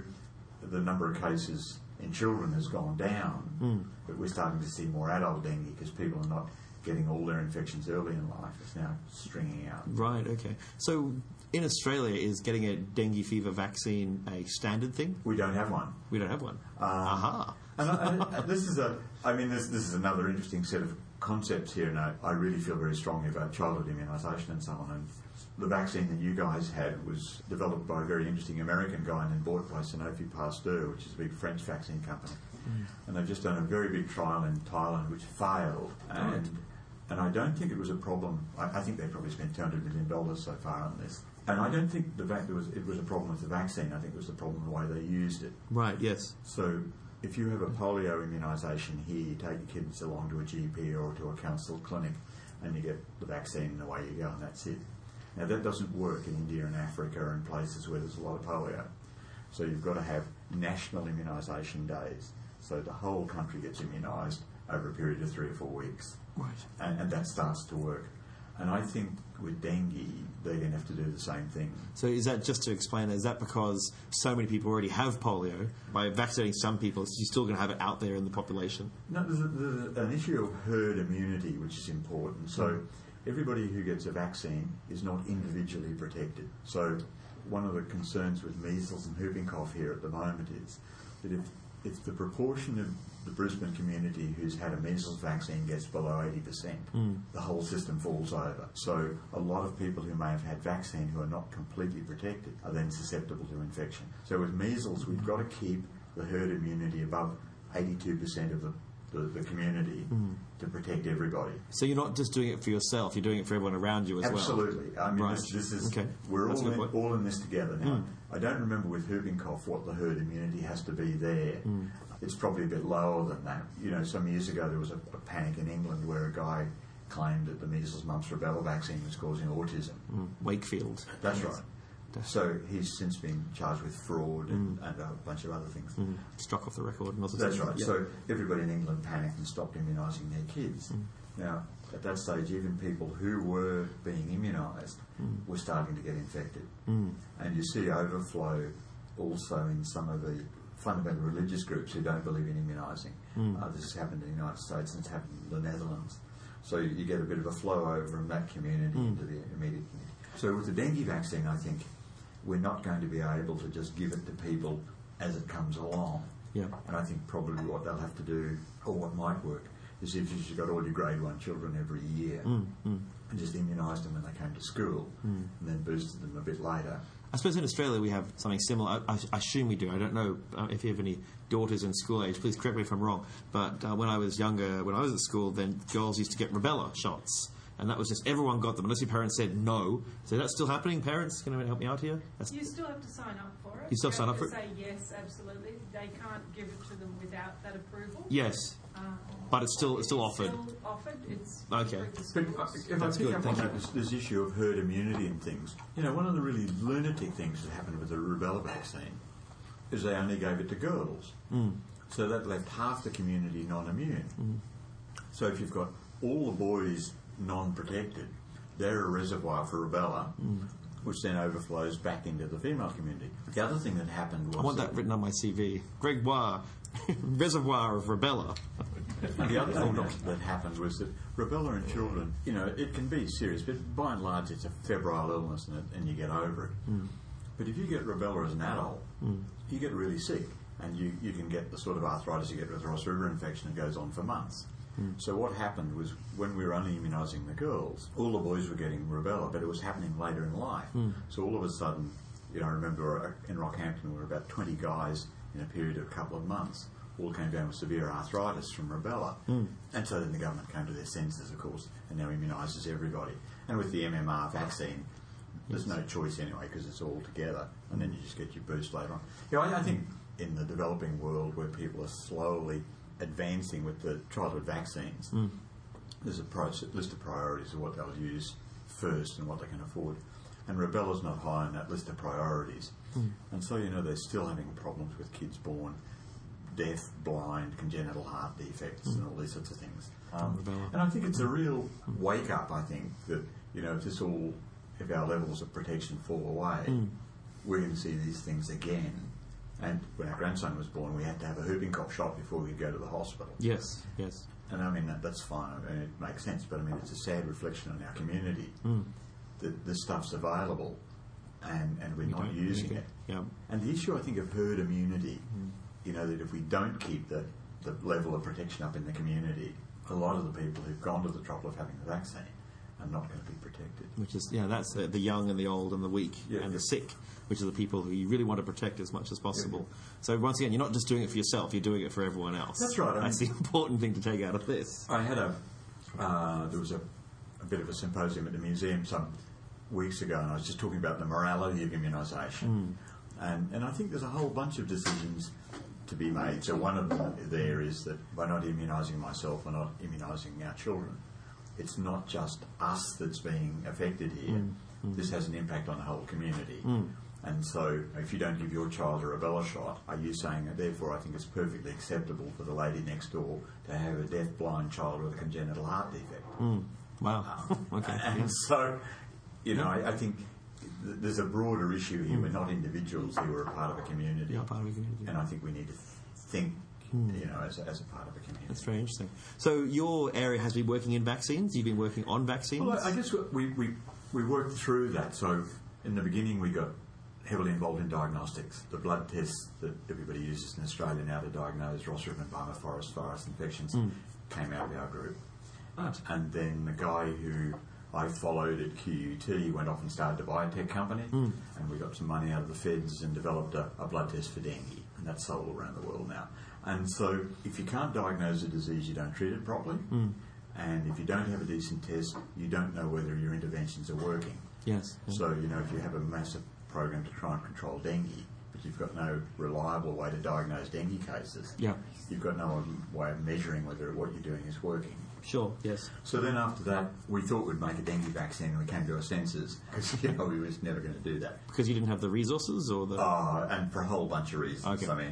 the number of cases in children has gone down, but we're starting to see more adult dengue because people are not getting all their infections early in life is now stringing out. Right. Okay. So in Australia, is getting a dengue fever vaccine a standard thing? We don't have one. We don't have one. Um, Aha. And, I, this is a, I mean, this, this is another interesting set of concepts here, and I, I really feel very strongly about childhood immunisation and so on. And the vaccine that you guys had was developed by a very interesting American guy and then bought by Sanofi Pasteur, which is a big French vaccine company. Mm. And they've just done a very big trial in Thailand, which failed. Oh. And and I don't think it was a problem. I, I think they probably spent two hundred million dollars so far on this. And I don't think the vac- was it was a problem with the vaccine. I think it was the problem the way they used it. Right. Yes. So if you have a polio immunisation here, you take your kids along to a GP or to a council clinic and you get the vaccine and away you go and that's it. Now that doesn't work in India and Africa and places where there's a lot of polio. So you've got to have national immunisation days. So the whole country gets immunised over a period of three or four weeks. Right. And, and that starts to work. And I think with dengue, they're going to have to do the same thing. So is that just to explain? Is that because so many people already have polio? By vaccinating some people, you're still going to have it out there in the population. No, there's, a, there's an issue of herd immunity, which is important. So, everybody who gets a vaccine is not individually protected. So, one of the concerns with measles and whooping cough here at the moment is that if, if the proportion of the Brisbane community who's had a measles vaccine gets below 80%, hmm. the whole system falls over. So, a lot of people who may have had vaccine who are not completely protected are then susceptible to infection. So, with measles, we've got to keep the herd immunity above 82% of the, the, the community to protect everybody. So you're not just doing it for yourself; you're doing it for everyone around you as well. Absolutely. I mean, Right. this, this is Okay. we're That's all in. Hmm. all in this together now. I don't remember with whooping cough what the herd immunity has to be there. Hmm. It's probably a bit lower than that. You know, some years ago there was a, a panic in England where a guy claimed that the measles, mumps, rubella vaccine was causing autism. Mm. Wakefield. That's right. So he's since been charged with fraud and, mm. and a bunch of other things. Mm. Struck off the record. And sorts That's of- right. Yeah. So everybody in England panicked and stopped immunising their kids. Mm. Now, at that stage, even people who were being immunised mm. were starting to get infected. And you see overflow also in some of the fundamental religious groups who don't believe in immunising. Uh, this has happened in the United States and it's happened in the Netherlands. So you get a bit of a flow over from that community into the immediate community. So with the dengue vaccine, I think we're not going to be able to just give it to people as it comes along. Yeah. And I think probably what they'll have to do, or what might work, is if you've got all your grade one children every year Mm, and just immunised them when they came to school and then boosted them a bit later. I suppose in Australia we have something similar. I, I, I assume we do. I don't know uh, if you have any daughters in school age. Please correct me if I'm wrong. But uh, when I was younger, when I was at school, then girls used to get rubella shots. And that was just everyone got them, unless your parents said no. So that's still happening. Parents, can you help me out here? That's, You still have to sign up for it. You still sign have up for to it? Say yes, absolutely. They can't give it to them without that approval. yes, Um, but it's still it's still offered. Still offered. It's Okay. through the But schools. if That's I pick good, up thank on you. this, this issue of herd immunity and things, you know, one of the really lunatic things that happened with the rubella vaccine is they only gave it to girls. So that left half the community non-immune. So if you've got all the boys non-protected, they're a reservoir for rubella, hmm. which then overflows back into the female community. The other thing that happened was I want that written on my CV. Gregoire, reservoir of rubella. The other thing that, that happened was that rubella in children, you know, it can be serious, but by and large it's a febrile illness and, it, and you get over it. Hmm. But if you get rubella as an adult, hmm. you get really sick and you, you can get the sort of arthritis you get with Ross River infection that goes on for months. Hmm. So what happened was when we were only immunising the girls, all the boys were getting rubella, but it was happening later in life. Hmm. So all of a sudden, you know, I remember uh, in Rockhampton there were about 20 guys in a period of a couple of months all came down with severe arthritis from rubella. Hmm. And so then the government came to their senses, of course, and now immunises everybody. And with the MMR vaccine, there's no choice anyway because it's all together, and then you just get your boost later on. You know, I, I think in the developing world where people are slowly advancing with the childhood vaccines, hmm. there's a list of priorities of what they'll use first and what they can afford. And rubella's not high on that list of priorities. Hmm. And so, you know, they're still having problems with kids born deaf, blind, congenital heart defects, hmm. and all these sorts of things. Um, um and I think it's a real wake up, I think, that, you know, if this all, if our levels of protection fall away, we're going to see these things again. And when our grandson was born, we had to have a whooping cough shot before we could go to the hospital. Yes, yes. And I mean, that, that's fine. I mean, it makes sense. But I mean, it's a sad reflection on our community hmm. that this stuff's available and, and we're not don't using it. it. Yeah. And the issue, I think, of herd immunity, hmm. you know, that if we don't keep the, the level of protection up in the community, a lot of the people who've gone to the trouble of having the vaccine are not going to be protected. Which is, yeah, that's the, the young and the old and the weak Yeah, and yeah. the sick, which are the people who you really want to protect as much as possible. So once again, you're not just doing it for yourself; you're doing it for everyone else. That's right, I That's mean- the important thing to take out of this. I had a uh, there was a, a bit of a symposium at the museum some weeks ago, and I was just talking about the morality of immunisation, and and I think there's a whole bunch of decisions to be made. So one of them there is that by not immunising myself, we're not immunising our children. It's not just us that's being affected here. Mm, mm. This has an impact on the whole community. Mm. And so, if you don't give your child a rubella shot, are you saying that therefore I think it's perfectly acceptable for the lady next door to have a deaf, blind child with a congenital heart defect? Wow. Um, okay. And yeah. so, you know, I, I think th- there's a broader issue here. We're not individuals here, we're a part of a community. Yeah, part of a community. And I think we need to think, Hmm. you know, as as a part of a community. That's very interesting. So your area has been working in vaccines. You've been working on vaccines. Well, I I guess we, we, we worked through that. So in the beginning, we got heavily involved in diagnostics. The blood tests that everybody uses in Australia now to diagnose Ross River and Barmah Forest virus infections hmm. came out of our group. Right. And then the guy who I followed at QUT went off and started a biotech company, hmm. and we got some money out of the feds and developed a, a blood test for dengue, and that's sold all around the world now. And so, if you can't diagnose a disease, you don't treat it properly, and if you don't have a decent test, you don't know whether your interventions are working. yes. yeah. So, you know, if you have a massive program to try and control dengue, but you've got no reliable way to diagnose dengue cases, Yeah. you've got no way of measuring whether what you're doing is working. Sure. Yes. So then after that, we thought we'd make a dengue vaccine and we came to our senses because, you know, we was never going to do that. Because you didn't have the resources, or the. Uh, and for a whole bunch of reasons. Okay. I mean,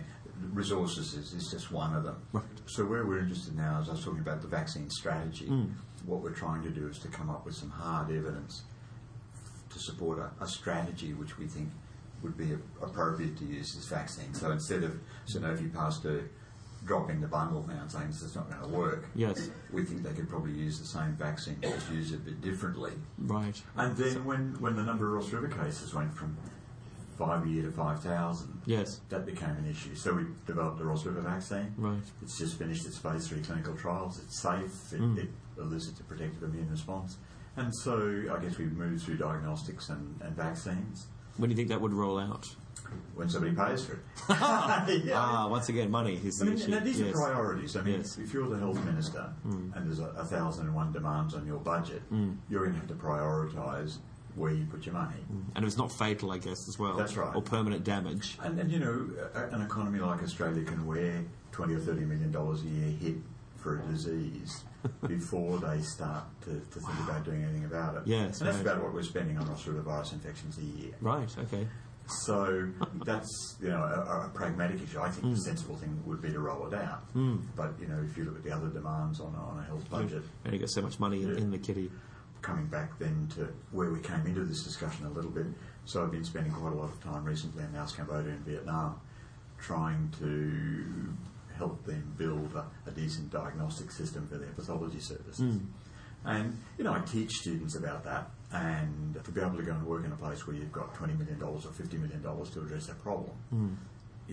resources is, is just one of them. Right. So where we're interested now, as I was talking about the vaccine strategy, Mm. what we're trying to do is to come up with some hard evidence to support a, a strategy which we think would be a, appropriate to use this vaccine. So instead of Sanofi Pasteur dropping the bundle now and saying this is not going to work, Yes. we think they could probably use the same vaccine, just use it a bit differently. Right. And then when, when the number of Ross River cases went from five year to 5,000, Yes. that became an issue. So we developed the Ross River vaccine. Right. It's just finished its phase three clinical trials. It's safe. It, Mm. it elicits a protective immune response. And so I guess we've moved through diagnostics and, and vaccines When do you think that would roll out? when somebody pays for it. Yeah. Ah, once again, money is I the mean, issue. now these yes. are priorities. I mean, Yes. Mm. if you're the health minister and there's a, a thousand and one demands on your budget, you're going to have to prioritise where you put your money. Mm-hmm. And if it's not fatal, I guess, as well. That's right. Or permanent damage. And, and you know, an economy like Australia can wear twenty or thirty million dollars a year hit for a disease before they start to, to think about doing anything about it. Yes, and that's about what we're spending on Ross River virus infections a year. Right, okay. So that's you know a, a pragmatic issue. I think the mm. sensible thing would be to roll it out. Mm. But you know, if you look at the other demands on a, on a health budget, And you got so much money in, Yeah. in the kitty. Coming back then to where we came into this discussion a little bit. So I've been spending quite a lot of time recently in Laos, Cambodia, and Vietnam, trying to help them build a, a decent diagnostic system for their pathology services. Hmm. And you know, I teach students about that, and to be able to go and work in a place where you've got twenty million dollars or fifty million dollars to address that problem. Hmm.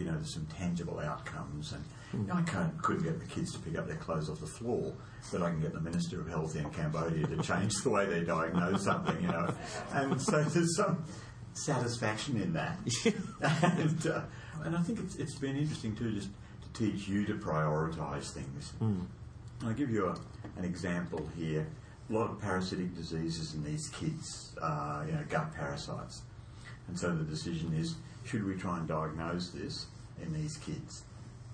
You know, there's some tangible outcomes, and you know, I can't, couldn't get the kids to pick up their clothes off the floor, but I can get the Minister of Health in Cambodia to change the way they diagnose something, you know. And so there's some satisfaction in that. and, uh, and I think it's, it's been interesting too, just to teach you to prioritise things. I'll give you a, an example here. A lot of parasitic diseases in these kids, uh, you know, gut parasites. And so the decision is, should we try and diagnose this in these kids?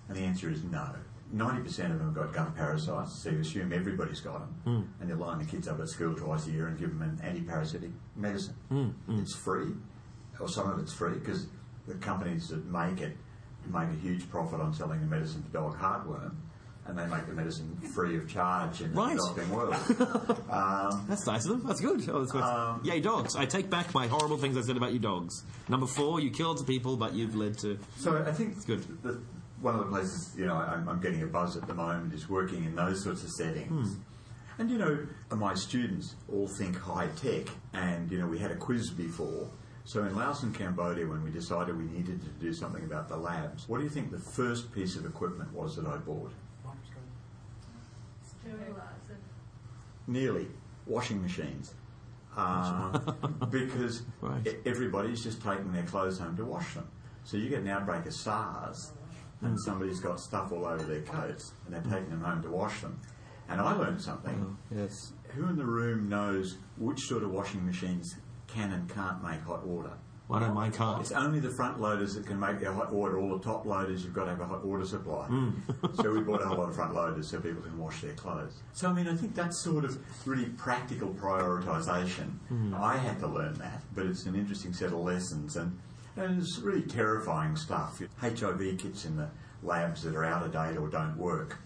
And the answer is no. 90% of them have got gut parasites, so you assume everybody's got them. Hmm. And you line the kids up at school twice a year and give them an anti-parasitic medicine. Hmm, hmm. It's free, or some of it's free, because the companies that make it make a huge profit on selling the medicine for dog heartworm. And they make the medicine free of charge in Right. the developing world. um, That's nice of them. That's good. Oh, that's good. Um, Yay, dogs. I take back my horrible things I said about you dogs. Number four, you killed people, but you've led to. so I think it's good. The, one of the places you know I'm, I'm getting a buzz at the moment is working in those sorts of settings. And you know, my students all think high tech, and you know, we had a quiz before. So in Laos and Cambodia, when we decided we needed to do something about the labs, what do you think the first piece of equipment was that I bought? Nearly washing machines. Uh, because Right. e- everybody's just taking their clothes home to wash them. So you get an outbreak of SARS, and somebody's got stuff all over their coats, and they're taking them home to wash them. And I learned something. Yes. Who in the room knows which sort of washing machines can and can't make hot water? Why don't mine can't? It's only the front loaders that can make their hot water. All the top loaders, you've got to have a hot water supply. Hmm. so we bought a whole lot of front loaders so people can wash their clothes. So I mean, I think that's sort of really practical prioritisation. Hmm. I had to learn that, but it's an interesting set of lessons, and, and it's really terrifying stuff. HIV kits in the labs that are out of date or don't work,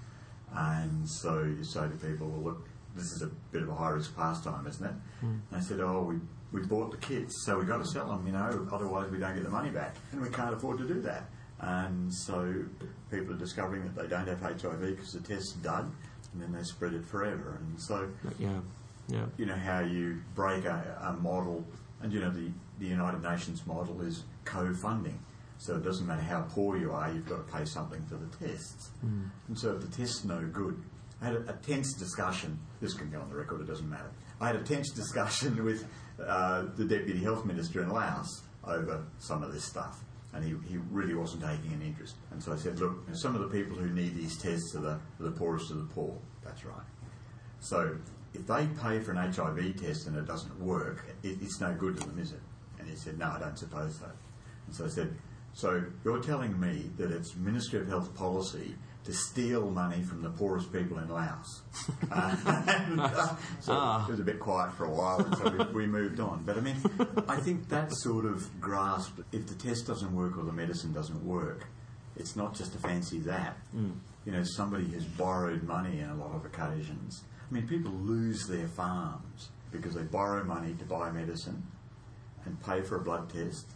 and so you say to people, "Well, look, this is a bit of a high risk pastime, isn't it?" And they said, "Oh, we." We bought the kits, so we've got to sell them, you know, otherwise we don't get the money back. And we can't afford to do that. And so people are discovering that they don't have HIV because the test's done, and then they spread it forever. And so, Yeah. Yeah. you know, how you break a, a model, and you know, the, the United Nations model is co funding. So it doesn't matter how poor you are, you've got to pay something for the tests. Hmm. And so if the test's no good, I had a, a tense discussion, this can go on the record, it doesn't matter. I had a tense discussion with uh, the Deputy Health Minister in Laos over some of this stuff. And he, he really wasn't taking an interest. And so I said, look, some of the people who need these tests are the, are the poorest of the poor. That's right. So if they pay for an HIV test and it doesn't work, it, it's no good to them, is it? And he said, no, I don't suppose so. And so I said, so you're telling me that it's Ministry of Health policy to steal money from the poorest people in Laos? Uh, so it was a bit quiet for a while, and so we, we moved on. But I mean, I think that sort of grasp, if the test doesn't work or the medicine doesn't work, it's not just a fancy that. You know, somebody has borrowed money in a lot of occasions. I mean, people lose their farms because they borrow money to buy medicine and pay for a blood test,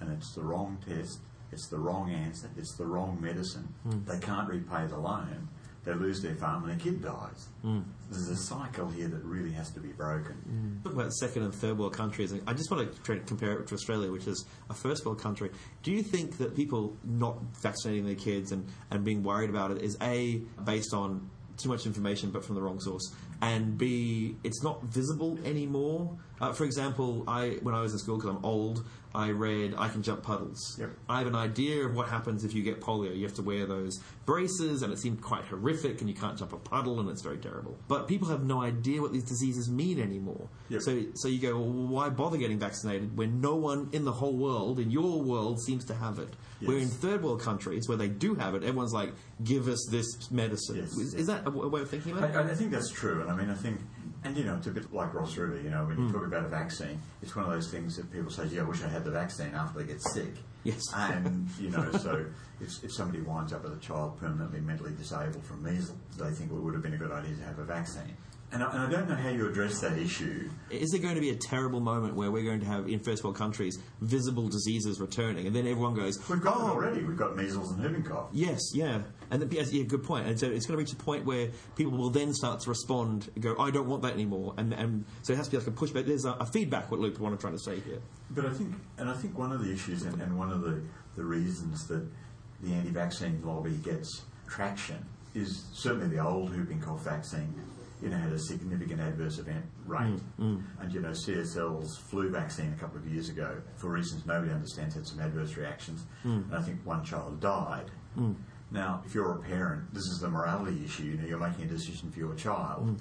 and it's the wrong test, it's the wrong answer, it's the wrong medicine. Hmm. They can't repay the loan. They lose their farm and their kid dies. Hmm. There's a cycle here that really has to be broken. Hmm. Talk about second and third world countries. I just want to to compare it to Australia, which is a first world country. Do you think that people not vaccinating their kids and, and being worried about it is A, based on too much information but from the wrong source, and B, it's not visible anymore? Uh, for example, I when I was in school, because I'm old, I read I Can Jump Puddles. Yep. I have an idea of what happens if you get polio. You have to wear those braces, and it seemed quite horrific, and you can't jump a puddle, and it's very terrible. But people have no idea what these diseases mean anymore. Yep. So, so you go, well, why bother getting vaccinated when no one in the whole world, in your world, seems to have it? Yes. Where in third world countries, where they do have it, everyone's like, give us this medicine. Yes. Is, is that a way of thinking about it? I, I think that's true, and I mean, I think, and you know, it's a bit like Ross River. You know, when you hmm. talk about a vaccine, it's one of those things that people say, "Yeah, I wish I had the vaccine after they get sick." Yes. And you know, so if, if somebody winds up with a child permanently mentally disabled from measles, they think well, it would have been a good idea to have a vaccine. And I, and I don't know how you address that issue. Is there going to be a terrible moment where we're going to have, in first world countries, visible diseases returning, and then everyone goes, We've got oh, it already. We've got measles and whooping cough. Yes, yeah, and the, yes, yeah, good point. And so it's going to reach a point where people will then start to respond and go, "I don't want that anymore," and, and so it has to be like a pushback. There's a, a feedback. loop. What I'm trying to say here. But I think, and I think one of the issues and, and one of the, the reasons that the anti-vaccine lobby gets traction is certainly the old whooping cough vaccine. You know, had a significant adverse event rate, mm, mm. and you know, CSL's flu vaccine a couple of years ago, for reasons nobody understands, had some adverse reactions, mm. and I think one child died. Now, if you're a parent, this is the morality issue. You know, you're making a decision for your child.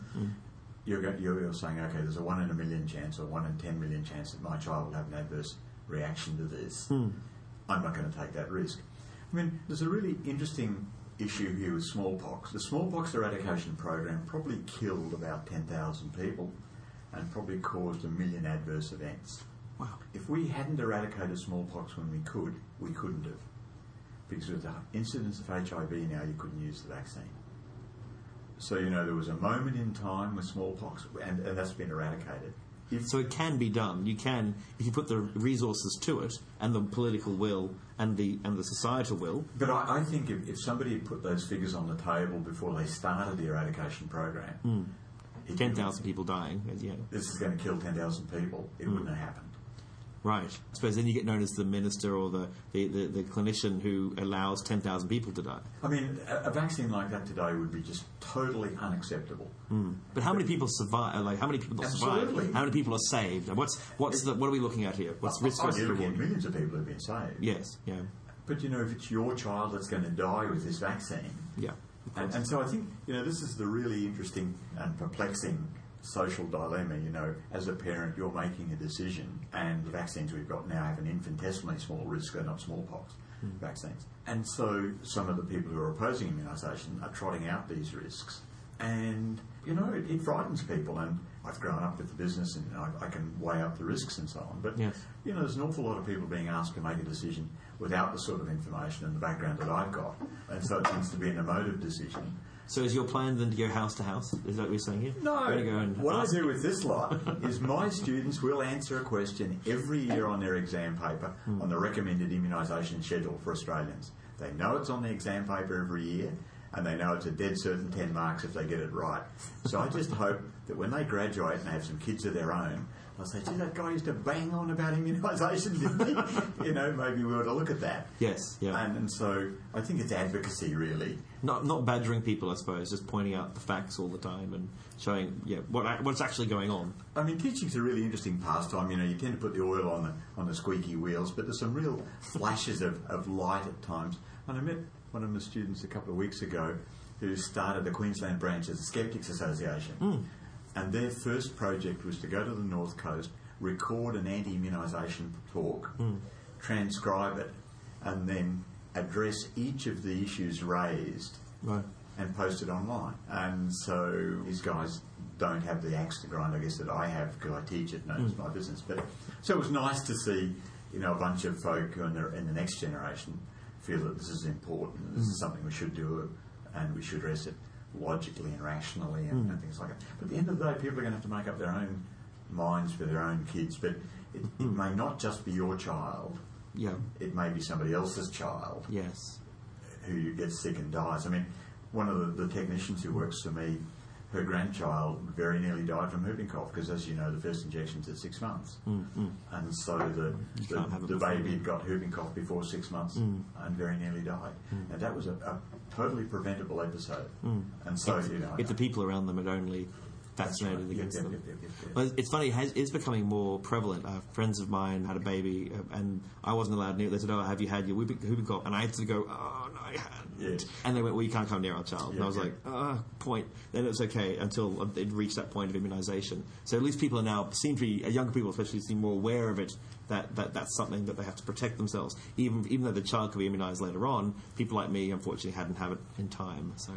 You're, go- you're, you're saying, okay, there's a one in a million chance or one in ten million chance that my child will have an adverse reaction to this. I'm not going to take that risk. I mean, there's a really interesting issue here with smallpox. The smallpox eradication program probably killed about 10,000 people and probably caused a million adverse events. Wow. If we hadn't eradicated smallpox when we could, we couldn't have. Because with the incidence of HIV now, you couldn't use the vaccine. So, you know, there was a moment in time with smallpox, and, and that's been eradicated. So it can be done. You can, if you put the resources to it, and the political will, and the and the societal will. but I, I think if, if somebody had put those figures on the table before they started the eradication program, hmm. it- Ten thousand people dying. Yeah, This is going to kill 10,000 people. It wouldn't have happened. Right. I suppose then you get known as the minister or the the, the, the clinician who allows ten thousand people to die. I mean, a, a vaccine like that today would be just totally unacceptable. Hmm. But how many people survive? Uh, like how many people survive? Absolutely. How many people are saved? What's what's the what are we looking at here? What's risk versus you're looking at reward? millions of people who've been saved. Yes. Yeah. But you know, if it's your child that's going to die with this vaccine, Yeah. and, and so I think you know this is the really interesting and perplexing social dilemma. You know, as a parent, you're making a decision, and the vaccines we've got now have an infinitesimally small risk. They're not smallpox hmm. vaccines, and so some of the people who are opposing immunisation are trotting out these risks, and you know, it, it frightens people. And I've grown up with the business, and I, I can weigh up the risks and so on. But Yes. you know, there's an awful lot of people being asked to make a decision without the sort of information and the background that I've got, and so it tends to be an emotive decision. So is your plan then to go house to house? Is that what you're saying here? No. You're gonna go and what I do with this lot is my students will answer a question every year on their exam paper hmm. on the recommended immunisation schedule for Australians. They know it's on the exam paper every year, and they know it's a dead certain 10 marks if they get it right. So I just hope that when they graduate and they have some kids of their own, they'll say, gee, that guy used to bang on about immunisation, didn't he? you know, maybe we ought to look at that. Yes. Yeah. And, and so I think it's advocacy, really. not not badgering people, I suppose. Just pointing out the facts all the time and showing yeah what what's actually going on. I mean, teaching's a really interesting pastime. You know, you tend to put the oil on the on the squeaky wheels, but there's some real flashes of, of light at times. And I met one of my students a couple of weeks ago who started the Queensland branch of the Skeptics Association. Hmm. And their first project was to go to the North Coast, record an anti immunisation talk, hmm. transcribe it, and then address each of the issues raised Right. and post it online. And so these guys don't have the axe to grind, I guess, that I have because I teach it and it's hmm. my business. But so it was nice to see, you know, a bunch of folk who in the, in the next generation feel that this is important this is hmm. something we should do and we should address it logically and rationally and, and hmm. things like that. But at the end of the day, people are going to have to make up their own minds for their own kids. But it, it may not just be your child. Yeah. It may be somebody else's child Yes. who gets sick and dies. I mean, one of the, the technicians who works for me, her grandchild very nearly died from whooping cough because, as you know, the first injection's at six months, mm, mm. and so the the, the baby had got whooping cough before six months mm. and very nearly died, and that was a, a totally preventable episode. And so, you know, If the people around them had only That's right. against yep, them. yep, yep, yep, yep. Well, it's funny. It has, it's becoming more prevalent. Uh, friends of mine had a baby, uh, and I wasn't allowed near. They said, "Oh, have you had your whooping, whooping cough?" And I had to go, "Oh no, I hadn't." Yeah. And they went, "Well, you can't come near our child." and I was yeah. like, "Ah, point." Then it was okay until they'd reached that point of immunisation. So at least people are now seem to be uh, younger people, especially, seem more aware of it. That, that that's something that they have to protect themselves. Even even though the child could be immunised later on, people like me unfortunately hadn't have it in time. So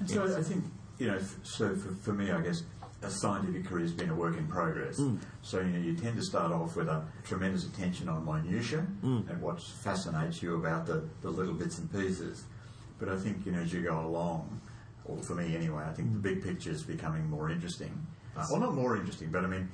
And so I think, you know, so for, for me, I guess a scientific career has been a work in progress. Mm. So, you know, you tend to start off with a tremendous attention on minutiae mm. and what fascinates you about the, the little bits and pieces. But I think, you know, as you go along, or for me anyway, I think the big picture is becoming more interesting. Uh, well, not more interesting, but I mean,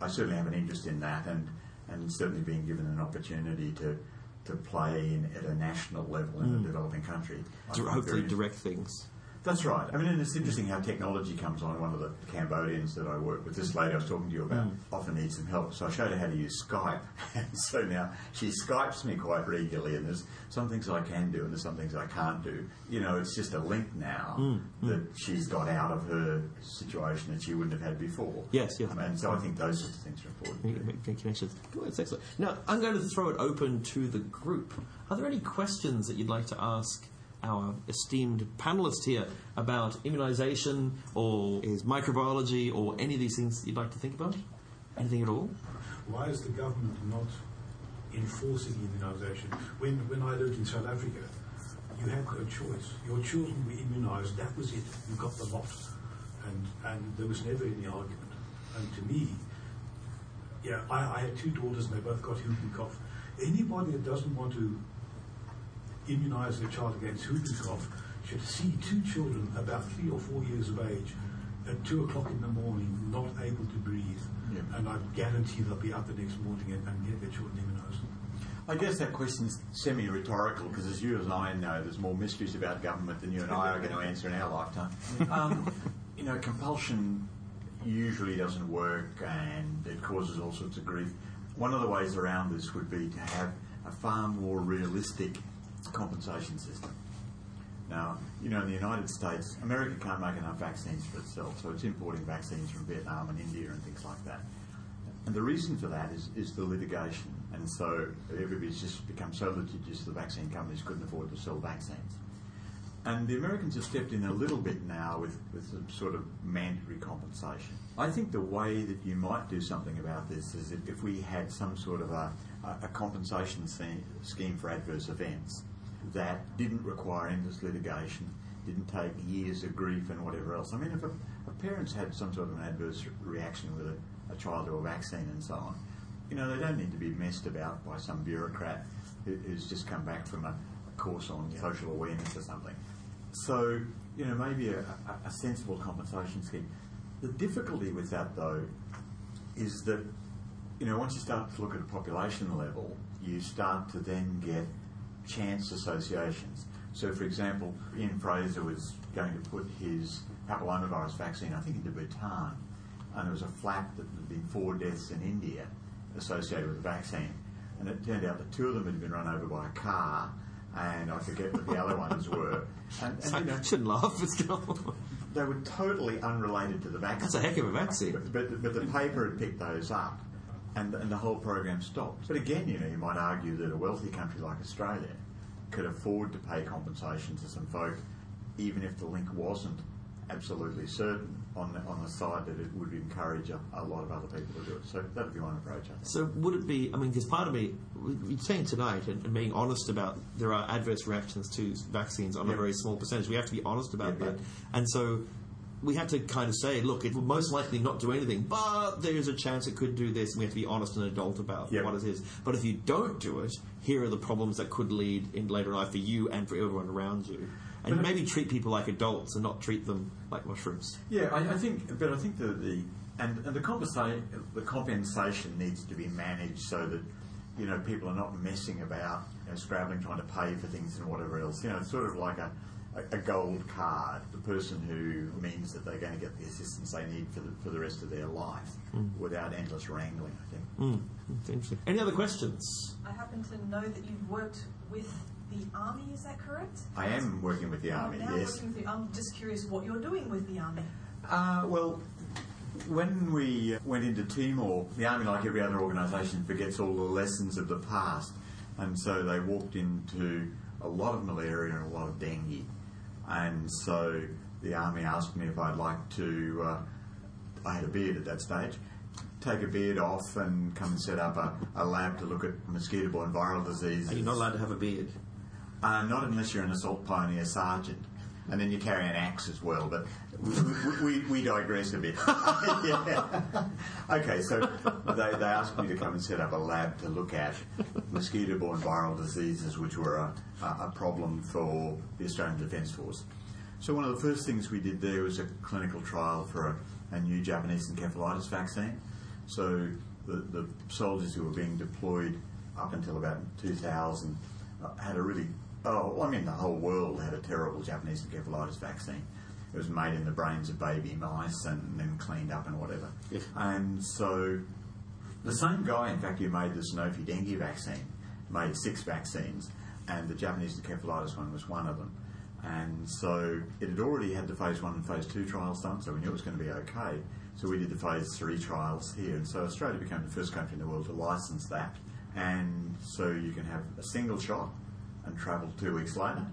I certainly have an interest in that and, and certainly being given an opportunity to, to play in, at a national level in a mm. developing country. I hopefully direct things. That's right. I mean, and it's interesting how technology comes on. One of the Cambodians that I work with, this lady I was talking to you about, mm. often needs some help. So I showed her how to use Skype. And so now she Skypes me quite regularly, and there's some things I can do, and there's some things I can't do. You know, it's just a link now mm, mm. that she's got out of her situation that she wouldn't have had before. Yes, yes. And so I think those sorts of things are important. Make, connections. That's excellent. Now, I'm going to throw it open to the group. Are there any questions that you'd like to ask our esteemed panelist here about immunisation or is microbiology or any of these things you'd like to think about? Anything at all? Why is the government not enforcing immunisation? When, when I lived in South Africa, you had no choice. Your children were immunised, that was it. You got the lot. And, and there was never any argument. And to me, yeah, I, I had two daughters and they both got whooping cough. Anybody that doesn't want to immunise their child against whooping cough should see two children about three or four years of age at two o'clock in the morning not able to breathe. Yeah. And I guarantee they'll be out the next morning and, and get their children immunised. I guess that question's semi-rhetorical because, as you and I know, there's more mysteries about government than you and I are going to answer in our lifetime. Um, you know, compulsion usually doesn't work and it causes all sorts of grief. One of the ways around this would be to have a far more realistic compensation system. Now, you know, in the United States, America can't make enough vaccines for itself, so it's importing vaccines from Vietnam and India and things like that. And the reason for that is, is the litigation. And so everybody's just become so litigious, the vaccine companies couldn't afford to sell vaccines. And the Americans have stepped in a little bit now with, with some sort of mandatory compensation. I think the way that you might do something about this is if, we had some sort of a, a compensation scheme for adverse events that didn't require endless litigation, didn't take years of grief and whatever else. I mean, if a, a parent's had some sort of an adverse reaction with a, a child or a vaccine and so on, you know, they don't need to be messed about by some bureaucrat who, who's just come back from a, a course on social awareness or something. So, you know, maybe a, a sensible compensation scheme. The difficulty with that, though, is that, you know, once you start to look at a population level, you start to then get chance associations. So, for example, Ian Fraser was going to put his papillomavirus vaccine, I think, into Bhutan, and there was a flap that there had been four deaths in India associated with the vaccine. And it turned out that two of them had been run over by a car, and I forget what the other ones were. And, and, you know, shouldn't laugh. It's still. they were totally unrelated to the vaccine. That's a heck of a vaccine. But, but, but the paper had picked those up, and, and the whole program stopped. But again, you know, you might argue that a wealthy country like Australia could afford to pay compensation to some folk, even if the link wasn't absolutely certain on the, on the side that it would encourage a, a lot of other people to do it. So that would be one approach, I think. So would it be? I mean, because part of me, saying tonight and, and being honest about there are adverse reactions to vaccines on a very small percentage. We have to be honest about Yep, that, yep. and so we have to kind of say, look, it will most likely not do anything, but there's a chance it could do this, and we have to be honest and adult about Yep. what it is. But if you don't do it, here are the problems that could lead in later life for you and for everyone around you. And But- maybe treat people like adults and not treat them like mushrooms. Yeah, I, I think, but I think the, the and, and the compensation the compensation needs to be managed so that you know people are not messing about, you know, scrabbling trying to pay for things and whatever else. You know, it's sort of like a, a, a gold card. The person who means that they're going to get the assistance they need for the, for the rest of their life without endless wrangling. I think. Mm, interesting. Any other questions? I happen to know that you've worked with the army. Is that correct? I am working with the army. now yes. working with the, I'm just curious what you're doing with the army. Uh, well, when we uh, went into Timor, the army, like every other organisation, forgets all the lessons of the past, and so they walked into a lot of malaria and a lot of dengue, and so the army asked me if I'd like to. Uh, I had a beard at that stage. Take a beard off and come and set up a, a lab to look at mosquito-borne viral diseases. Are you not allowed to have a beard? Uh, not unless you're an assault pioneer sergeant. And then you carry an axe as well, but we, we, digress a bit. Yeah. Okay, so they, they asked me to come and set up a lab to look at mosquito borne viral diseases, which were a, a, a problem for the Australian Defence Force. So, one of the first things we did there was a clinical trial for a, a new Japanese encephalitis vaccine. So, the, the soldiers who were being deployed up until about 2000 uh, had a really, oh, I mean, the whole world had a terrible Japanese encephalitis vaccine. It was made in the brains of baby mice and then cleaned up and whatever. Yes. And so the same guy, in fact, who made the Sanofi dengue vaccine, made six vaccines, and the Japanese encephalitis one was one of them. And so it had already had the phase one and phase two trials done, so we knew it was going to be okay. So we did the phase three trials here, and so Australia became the first country in the world to license that. And so you can have a single shot and travel two weeks later,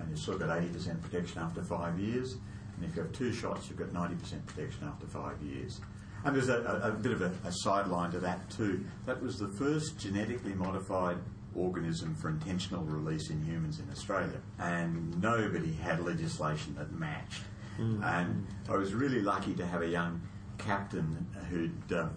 and you've still got 80% protection after five years. And if you have two shots, you've got 90% protection after five years. And there's a, a, a bit of a, a sideline to that too. That was the first genetically modified organism for intentional release in humans in Australia, and nobody had legislation that matched. And I was really lucky to have a young captain who'd uh,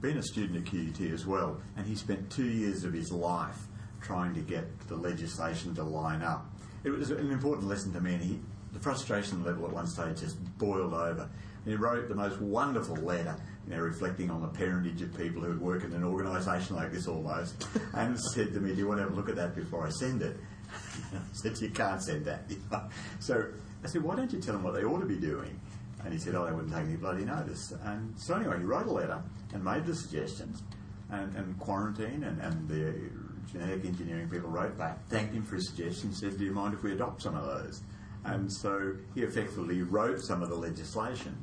been a student at QUT as well, and he spent two years of his life trying to get the legislation to line up. It was an important lesson to me, and he, the frustration level at one stage just boiled over. And he wrote the most wonderful letter, you know, reflecting on the parentage of people who work in an organisation like this almost, and said to me, "Do you want to have a look at that before I send it?" I said, "You can't send that." so I said, "Why don't you tell them what they ought to be doing?" And he said, "Oh, they wouldn't take any bloody notice." And so anyway, he wrote a letter and made the suggestions, and, and quarantine and, and the genetic engineering people wrote back, thanked him for his suggestion, said, "Do you mind if we adopt some of those?" And so he effectively wrote some of the legislation,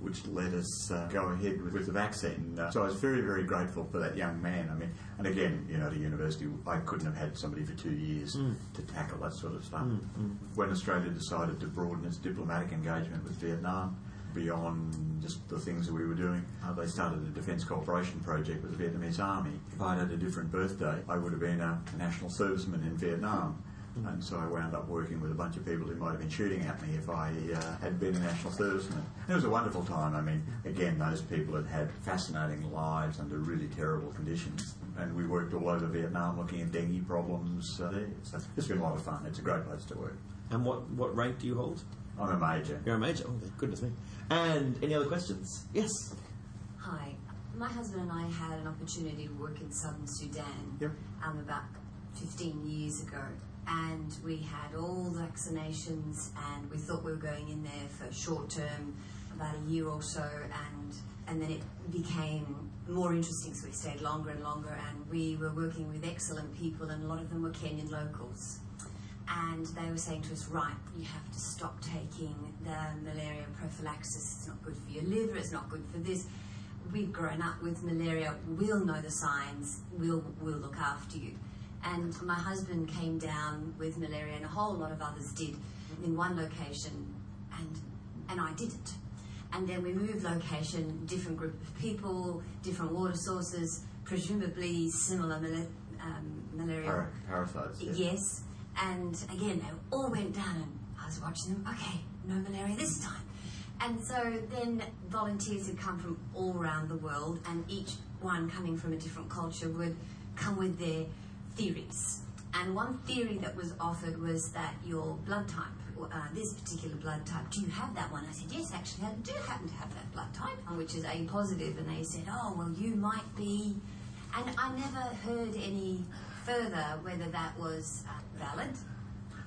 which let us uh, go ahead with, with the vaccine. Uh, so I was very, very grateful for that young man. I mean, and again, you know, at a university, I couldn't have had somebody for two years to tackle that sort of stuff. When Australia decided to broaden its diplomatic engagement with Vietnam, beyond just the things that we were doing. Uh, they started a defence cooperation project with the Vietnamese Army. If I'd had a different birthday, I would have been a, national serviceman in Vietnam. And so I wound up working with a bunch of people who might have been shooting at me if I uh, had been a national serviceman. It was a wonderful time. I mean, again, those people had had fascinating lives under really terrible conditions. And we worked all over Vietnam looking at dengue problems uh, there. So it's been a lot of fun. It's a great place to work. And what, what rank do you hold? I'm a major. You're a major. Oh, goodness me. And any other questions? Yes. Hi. My husband and I had an opportunity to work in southern Sudan Yep. um, about 15 years ago. And we had all the vaccinations, and we thought we were going in there for short term, about a year or so, and and then it became more interesting, so we stayed longer and longer. And we were working with excellent people, and a lot of them were Kenyan locals and they were saying to us, right, you have to stop taking the malaria prophylaxis. It's not good for your liver. It's not good for this. We've grown up with malaria. We'll know the signs. We'll we'll look after you. And my husband came down with malaria, and a whole lot of others did in one location, and and I didn't. And then we moved location, different group of people, different water sources, presumably similar mala- um, malaria. Para- parasites. yeah. Yes, and again, they all went down, and I was watching them. Okay, no malaria this time. And so then volunteers had come from all around the world, and each one coming from a different culture would come with their theories. And one theory that was offered was that your blood type, uh, this particular blood type, do you have that one? I said, yes, actually, I do happen to have that blood type, which is A positive. And they said, oh, well, you might be. And I never heard any further whether that was uh, valid.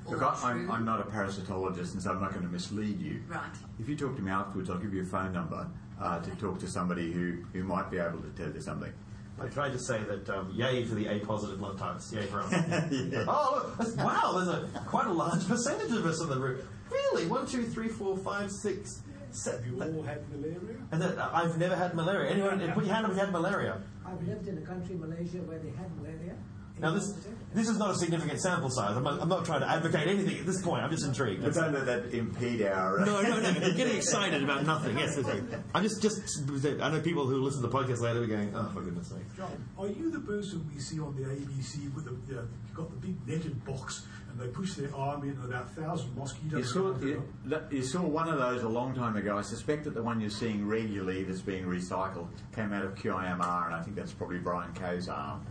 Look, I, I'm. I'm not a parasitologist, and so I'm not going to mislead you. Right. If you talk to me afterwards, I'll give you a phone number uh, to talk to somebody who, who might be able to tell you something. Like, can I just say that um, yay for the A positive blood types? Yay for us. Yeah. Oh, look, wow, there's a quite a large percentage of us in the room. Really? One, two, three, four, five, six, Have you all had malaria? And then, uh, I've never had malaria. Anyone, put your hand up if you had malaria. I've lived in a country, Malaysia, where they had malaria. Now, this this is not a significant sample size. I'm not, I'm not trying to advocate anything at this point. I'm just intrigued. But don't let that impede our. Uh, No, no, no. I'm getting excited about nothing. Yes, yes, yes. I'm just, just. I know people who listen to the podcast later are going, "Oh, for goodness sake." John, are you the person we see on the ABC with the, you know, you've got the big netted box and they push their arm in and about a thousand mosquitoes? You saw, you, you saw one of those a long time ago. I suspect that the one you're seeing regularly that's being recycled came out of QIMR, and I think that's probably Brian Kay's arm.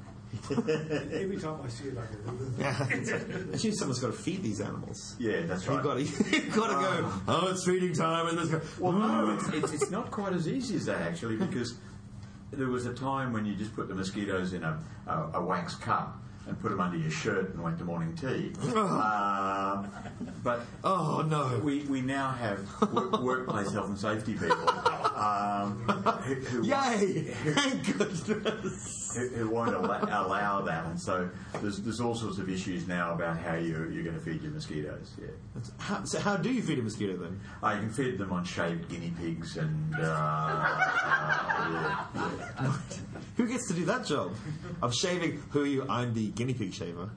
Every time I see it, I go, Actually, someone's got to feed these animals. Yeah, that's right. You've got to, you've got to go. Ah. Oh, it's feeding time, and there's go. Well, no, ah. it's, it's, it's not quite as easy as that actually, because there was a time when you just put the mosquitoes in a, a, a wax cup and put them under your shirt and went to morning tea. um, but Oh no. we, we now have work, workplace health and safety people um, who, who, Yay! Thank goodness. who, who won't allow, allow that, and so there's, there's all sorts of issues now about how you, you're going to feed your mosquitoes. Yeah. How, so, how do you feed a mosquito then? Uh, you can feed them on shaved guinea pigs and uh, uh, yeah, yeah. Who gets to do that job of shaving? Who are you? I'm the guinea pig shaver.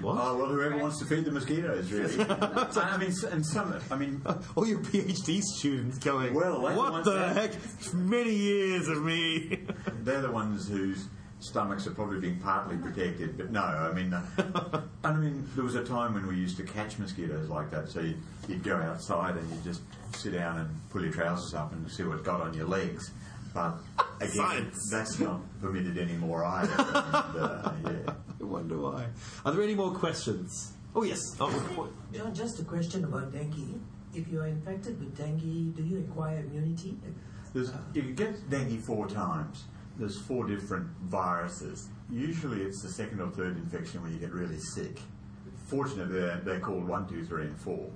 What? Oh well, whoever wants to feed the mosquitoes, really. I mean, and some. I mean, All your PhD students going. Well, what want the heck? Many years of me. they're the ones whose stomachs are probably being partly protected. But no, I mean, uh, I mean, there was a time when we used to catch mosquitoes like that. So you'd, you'd go outside and you'd just sit down and pull your trousers up and see what got on your legs. But again, Science. that's not permitted anymore either. And, uh, yeah. I wonder why. Are there any more questions? Oh yes. Oh, what- John, just a question about dengue. If you are infected with dengue, do you acquire immunity? There's, if you get dengue four times, there's four different viruses. Usually it's the second or third infection when you get really sick. Fortunately, they're, they're called one, two, three, and four.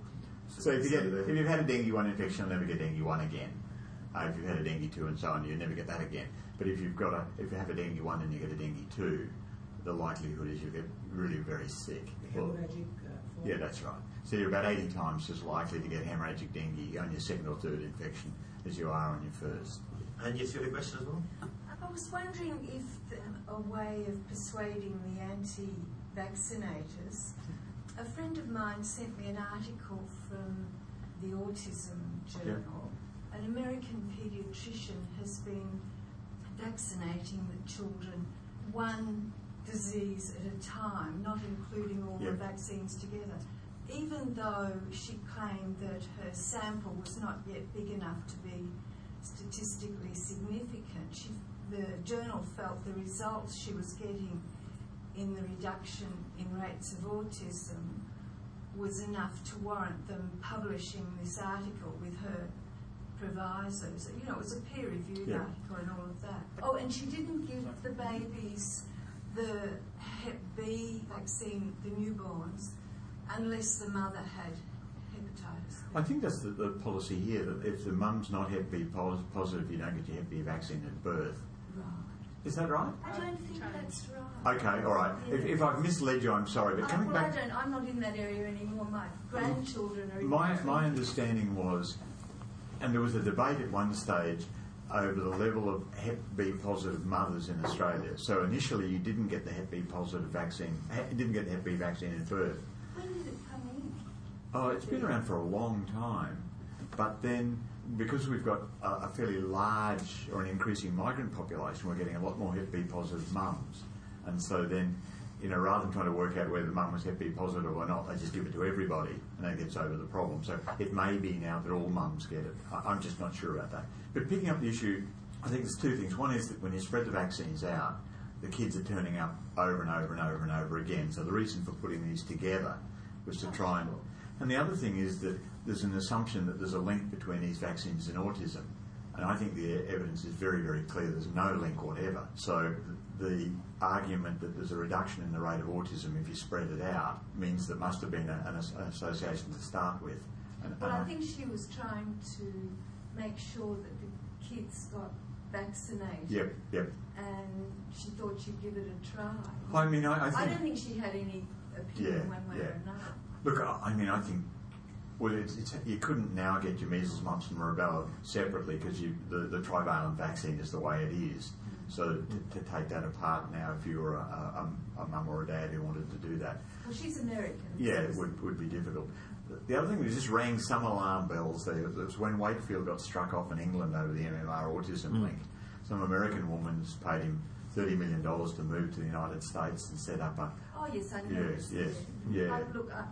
So if, you get, if you've had a dengue one infection, you'll never get dengue one again. Uh, if you've had a dengue two and so on, you'll never get that again. But if you've got a, if you have a dengue one and you get a dengue two, the likelihood is you get really very sick. Well, Hemorrhagic uh, yeah, that's right. So you're about 80 times as likely to get hemorrhagic dengue on your second or third infection as you are on your first. and yes, you had a question as well. I was wondering if the, a way of persuading the anti-vaccinators. A friend of mine sent me an article from the Autism Journal. An American paediatrician has been vaccinating the children one disease at a time, not including all the vaccines together. Even though she claimed that her sample was not yet big enough to be statistically significant, she, the journal felt the results she was getting in the reduction in rates of autism was enough to warrant them publishing this article with her provisos. You know, it was a peer-reviewed Yeah. article and all of that. Oh, and she didn't give the babies the Hep B vaccine, the newborns, unless the mother had hepatitis. B. I think that's the, the policy here that if the mum's not Hep B positive, you don't get your Hep B vaccine at birth. Right. Is that right? I don't think that's right. Okay, all right. If, if I've misled you, I'm sorry. But I, coming well, back, I don't. I'm not in that area anymore. My mm. grandchildren are in my, my area. understanding was, and there was a debate at one stage over the level of Hep B positive mothers in Australia. So initially, you didn't get the Hep B positive vaccine, you didn't get the Hep B vaccine at birth. When did it come in? Oh, it's been around for a long time, but then because we've got a, a fairly large or an increasing migrant population, we're getting a lot more Hep B positive mums, and so then, you know, rather than trying to work out whether the mum was Hep B positive or not, they just give it to everybody, and that gets over the problem. So it may be now that all mums get it. I, I'm just not sure about that. But picking up the issue, I think there's two things. One is that when you spread the vaccines out, the kids are turning up over and over and over and over again. So the reason for putting these together was to try and. And the other thing is that there's an assumption that there's a link between these vaccines and autism. And I think the evidence is very, very clear there's no link whatever. So the argument that there's a reduction in the rate of autism if you spread it out means there must have been a, an, an association to start with. And, Well, and I think she was trying to make sure that the kids got vaccinated. Yep, yep. And she thought she'd give it a try. I mean, I, I think. I don't think she had any opinion Yeah, one way yeah. or another. Look, I I mean, I think well, it's, it's, you couldn't now get your measles, mumps, and rubella separately because the, the trivalent vaccine is the way it is. So to, to take that apart now, if you were a, a, a mum or a dad who wanted to do that, Well, she's American. yeah, so it would, would be difficult. The other thing that just rang some alarm bells there was when Wakefield got struck off in England over the MMR autism link. Some American woman's paid him $30 million to move to the United States and set up a. Oh yes, I know. Yes, yes, yeah. I, look, I,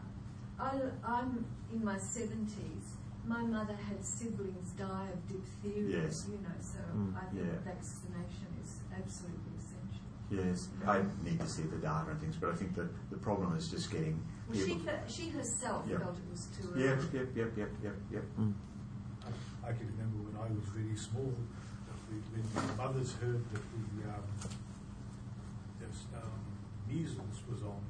I, I'm in my seventies. My mother had siblings die of diphtheria. Yes. You know, so Mm, I think yeah. vaccination is absolutely essential. Yes, I need to see the data and things, but I think that the problem is just getting Well, she, she herself Yep. felt it was too early. Yep, yep, yep, yep, yep, yep. I, I can remember when I was really small, that we, when my mothers heard that the um, this, um, measles was on,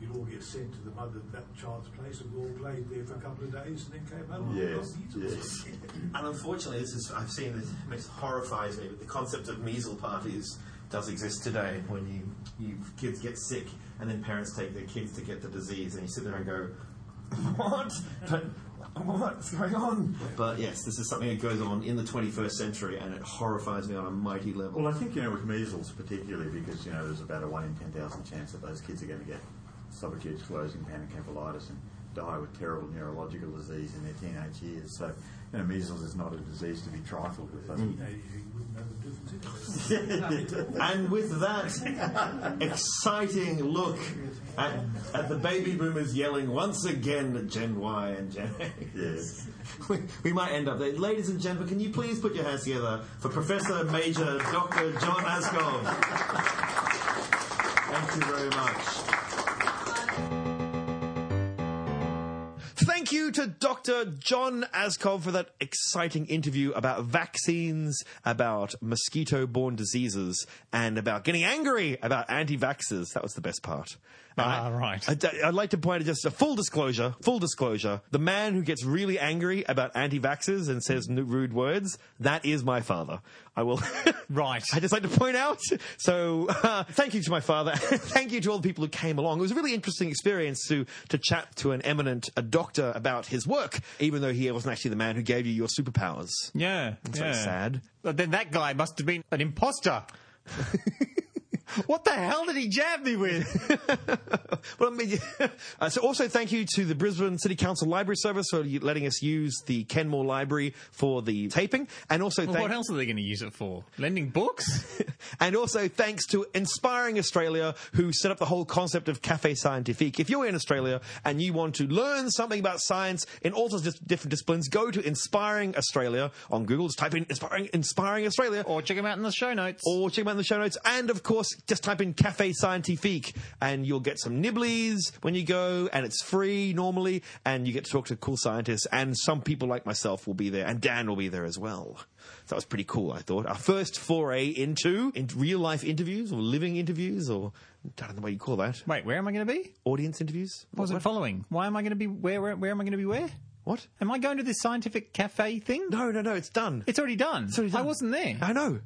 you'd all get sent to the mother of that child's place, and we all played there for a couple of days, and then came home. and Yes, got yes. And unfortunately, this is I've seen this. It horrifies me. But the concept of measles parties does exist today. When you, you kids get sick, and then parents take their kids to get the disease, and you sit there and go, "What? But what's going on?" But yes, this is something that goes on in the 21st century, and it horrifies me on a mighty level. Well, I think, you know, with measles particularly, because, you know, there's about a 1 in 10,000 chance that those kids are going to get subacute sclerosing panencephalitis and die with terrible neurological disease in their teenage years. So, you know, measles is not a disease to be trifled with. I think. You know, you wouldn't know the difference anyway. And with that exciting look at, at the baby boomers yelling once again at Gen Y and Gen X, Yes. we, we might end up there. Ladies and gentlemen, can you please put your hands together for Professor Major Dr. John Aaskov? Thank you very much. You to Dr. John Aaskov for that exciting interview about vaccines, about mosquito borne diseases, and about getting angry about anti vaxxers. That was the best part. Ah, right. I'd, I'd like to point out just a full disclosure, full disclosure. The man who gets really angry about anti-vaxxers and says rude words, that is my father. I will. Right. I just like to point out. So, uh, thank you to my father. thank you to all the people who came along. It was a really interesting experience to to chat to an eminent a doctor about his work, even though he wasn't actually the man who gave you your superpowers. Yeah. It's yeah. sad. But then that guy must have been an imposter. What the hell did he jab me with? Well, I mean, uh, so also thank you to the Brisbane City Council Library Service for letting us use the Kenmore Library for the taping, and also Well, thank- what else are they going to use it for? Lending books? and also thanks to Inspiring Australia, who set up the whole concept of Cafe Scientifique. If you're in Australia and you want to learn something about science in all sorts of different disciplines, go to Inspiring Australia on Google. Just type in Inspiring, Inspiring Australia. or check them out in the show notes. Or check them out in the show notes. And of course, just type in Cafe Scientifique and you'll get some nibblies when you go, and it's free normally, and you get to talk to cool scientists, and some people like myself will be there, and Dan will be there as well. So that was pretty cool, I thought. Our first foray into, into real life interviews, or living interviews, or I don't know what you call that. Wait, where am I going to be? Audience interviews? I wasn't following. Why am I going to be where, where? Where am I going to be where? What? Am I going to this scientific cafe thing? No, no, no, it's done. It's already done. It's already done. I wasn't there. I know.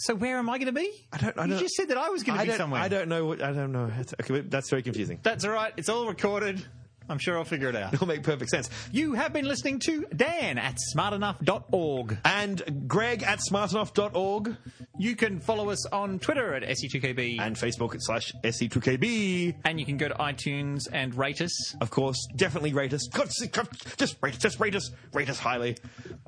So where am I going to be? I don't, I you don't, just said that I was going to be somewhere. I don't know what, I don't know. It's- Okay, that's very confusing. That's all right. It's all recorded. I'm sure I'll figure it out. It'll make perfect sense. You have been listening to Dan at smartenough.org. And Greg at smartenough.org. You can follow us on Twitter at SE2KB. and Facebook at slash SE2KB. And you can go to iTunes and rate us. Of course, definitely rate us. God, s- God, Just rate, just rate us, rate us highly.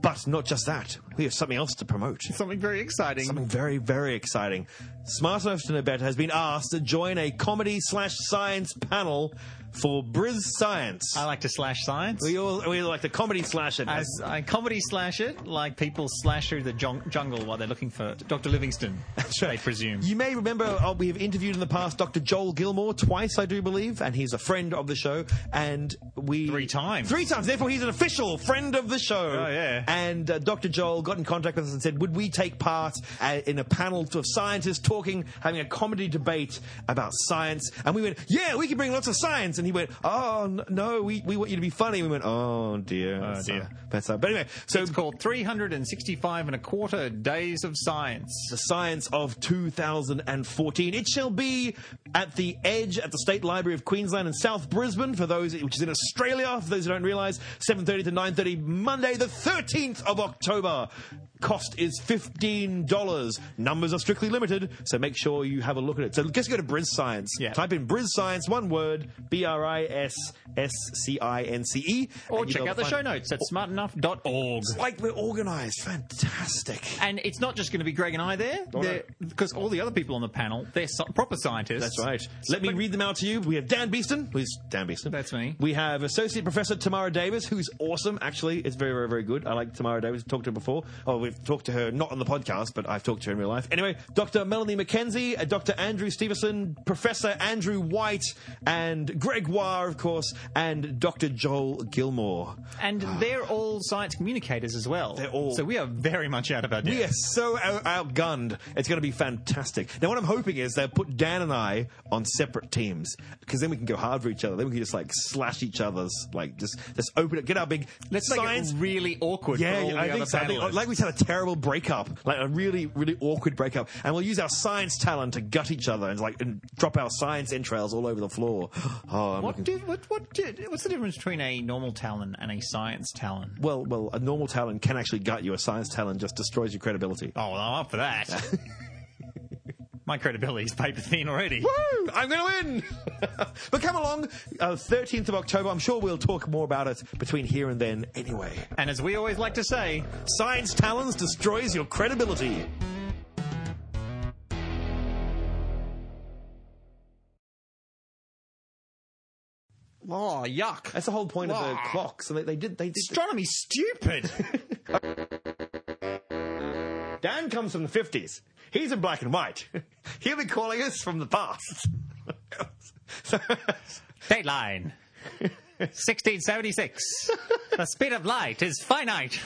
But not just that. We have something else to promote. Something very exciting. Something very, very exciting. Smart Enough to Know Better has been asked to join a comedy slash science panel for BrisScience. I like to slash science. we all we like to comedy slash it. As I comedy slash it, like people slash through the jung- jungle while they're looking for Dr. Livingstone. That's right. I presume. You may remember uh, we have interviewed in the past Dr. Joel Gilmore twice, I do believe, and he's a friend of the show. And we Three times. three times. Therefore, he's an official friend of the show. Oh, yeah. And uh, Dr. Joel got in contact with us and said, "Would we take part uh, in a panel of scientists talking, having a comedy debate about science?" And we went, "Yeah, we can bring lots of science." And he went, "Oh no, we, we want you to be funny." We went, "Oh dear, that's, dear. that's uh, but anyway." So It's called 365 and a quarter days of science. the science of 2014. It shall be at the Edge at the State Library of Queensland in South Brisbane for those which is in Australia. For those who don't realise, 7:30 to 9:30 Monday, the 13th of October. Cost is fifteen dollars. Numbers are strictly limited, so make sure you have a look at it. So just go to BrisScience. Yeah. Type in BrisScience, one word, B R I S S C I N C E. Or check out the show notes at smartenough.org. It's like we're organised. Fantastic. And it's not just going to be Greg and I there, because all the other people on the panel, they're so- proper scientists. That's right. Let me read them out to you. We have Dan Beeston, who's Dan Beeston. That's me. We have Associate Professor Tamara Davis, who's awesome. Actually, it's very, very, very good. I like Tamara Davis. Talked to her before. Oh, we've talked to her not on the podcast, but I've talked to her in real life. Anyway, Dr. Melanie McKenzie, uh, Dr. Andrew Stevenson, Professor Andrew White, and Gregoire, of course, and Dr. Joel Gilmore. And ah. they're all science communicators as well. They're all- So we are very much out of our depth. We are so out- outgunned. It's going to be fantastic. Now, what I'm hoping is they'll put Dan and I on separate teams because then we can go hard for each other. Then we can just like slash each other's, like just just open it, get our big Let's science. make it really awkward yeah, for all I the think other so. I think- panelists. like we had a terrible breakup, like a really, really awkward breakup, and we'll use our science talent to gut each other and like and drop our science entrails all over the floor. Oh, I'm what do, what, what do, what's the difference between a normal talon and a science talon? well, well, a normal talent can actually gut you. A science talent just destroys your credibility. Oh, well, I'm up for that. My credibility is paper thin already. Woo! I'm going to win! but come along, uh, 13th of October. I'm sure we'll talk more about it between here and then anyway. And as we always like to say, Science Talons destroys your credibility. Oh, yuck. That's the whole point of the Ah. clock. So they, they did. They did. Astronomy's stupid. Dan comes from the 50s. He's in black and white. He'll be calling us from the past. Dateline. 1676. the speed of light is finite.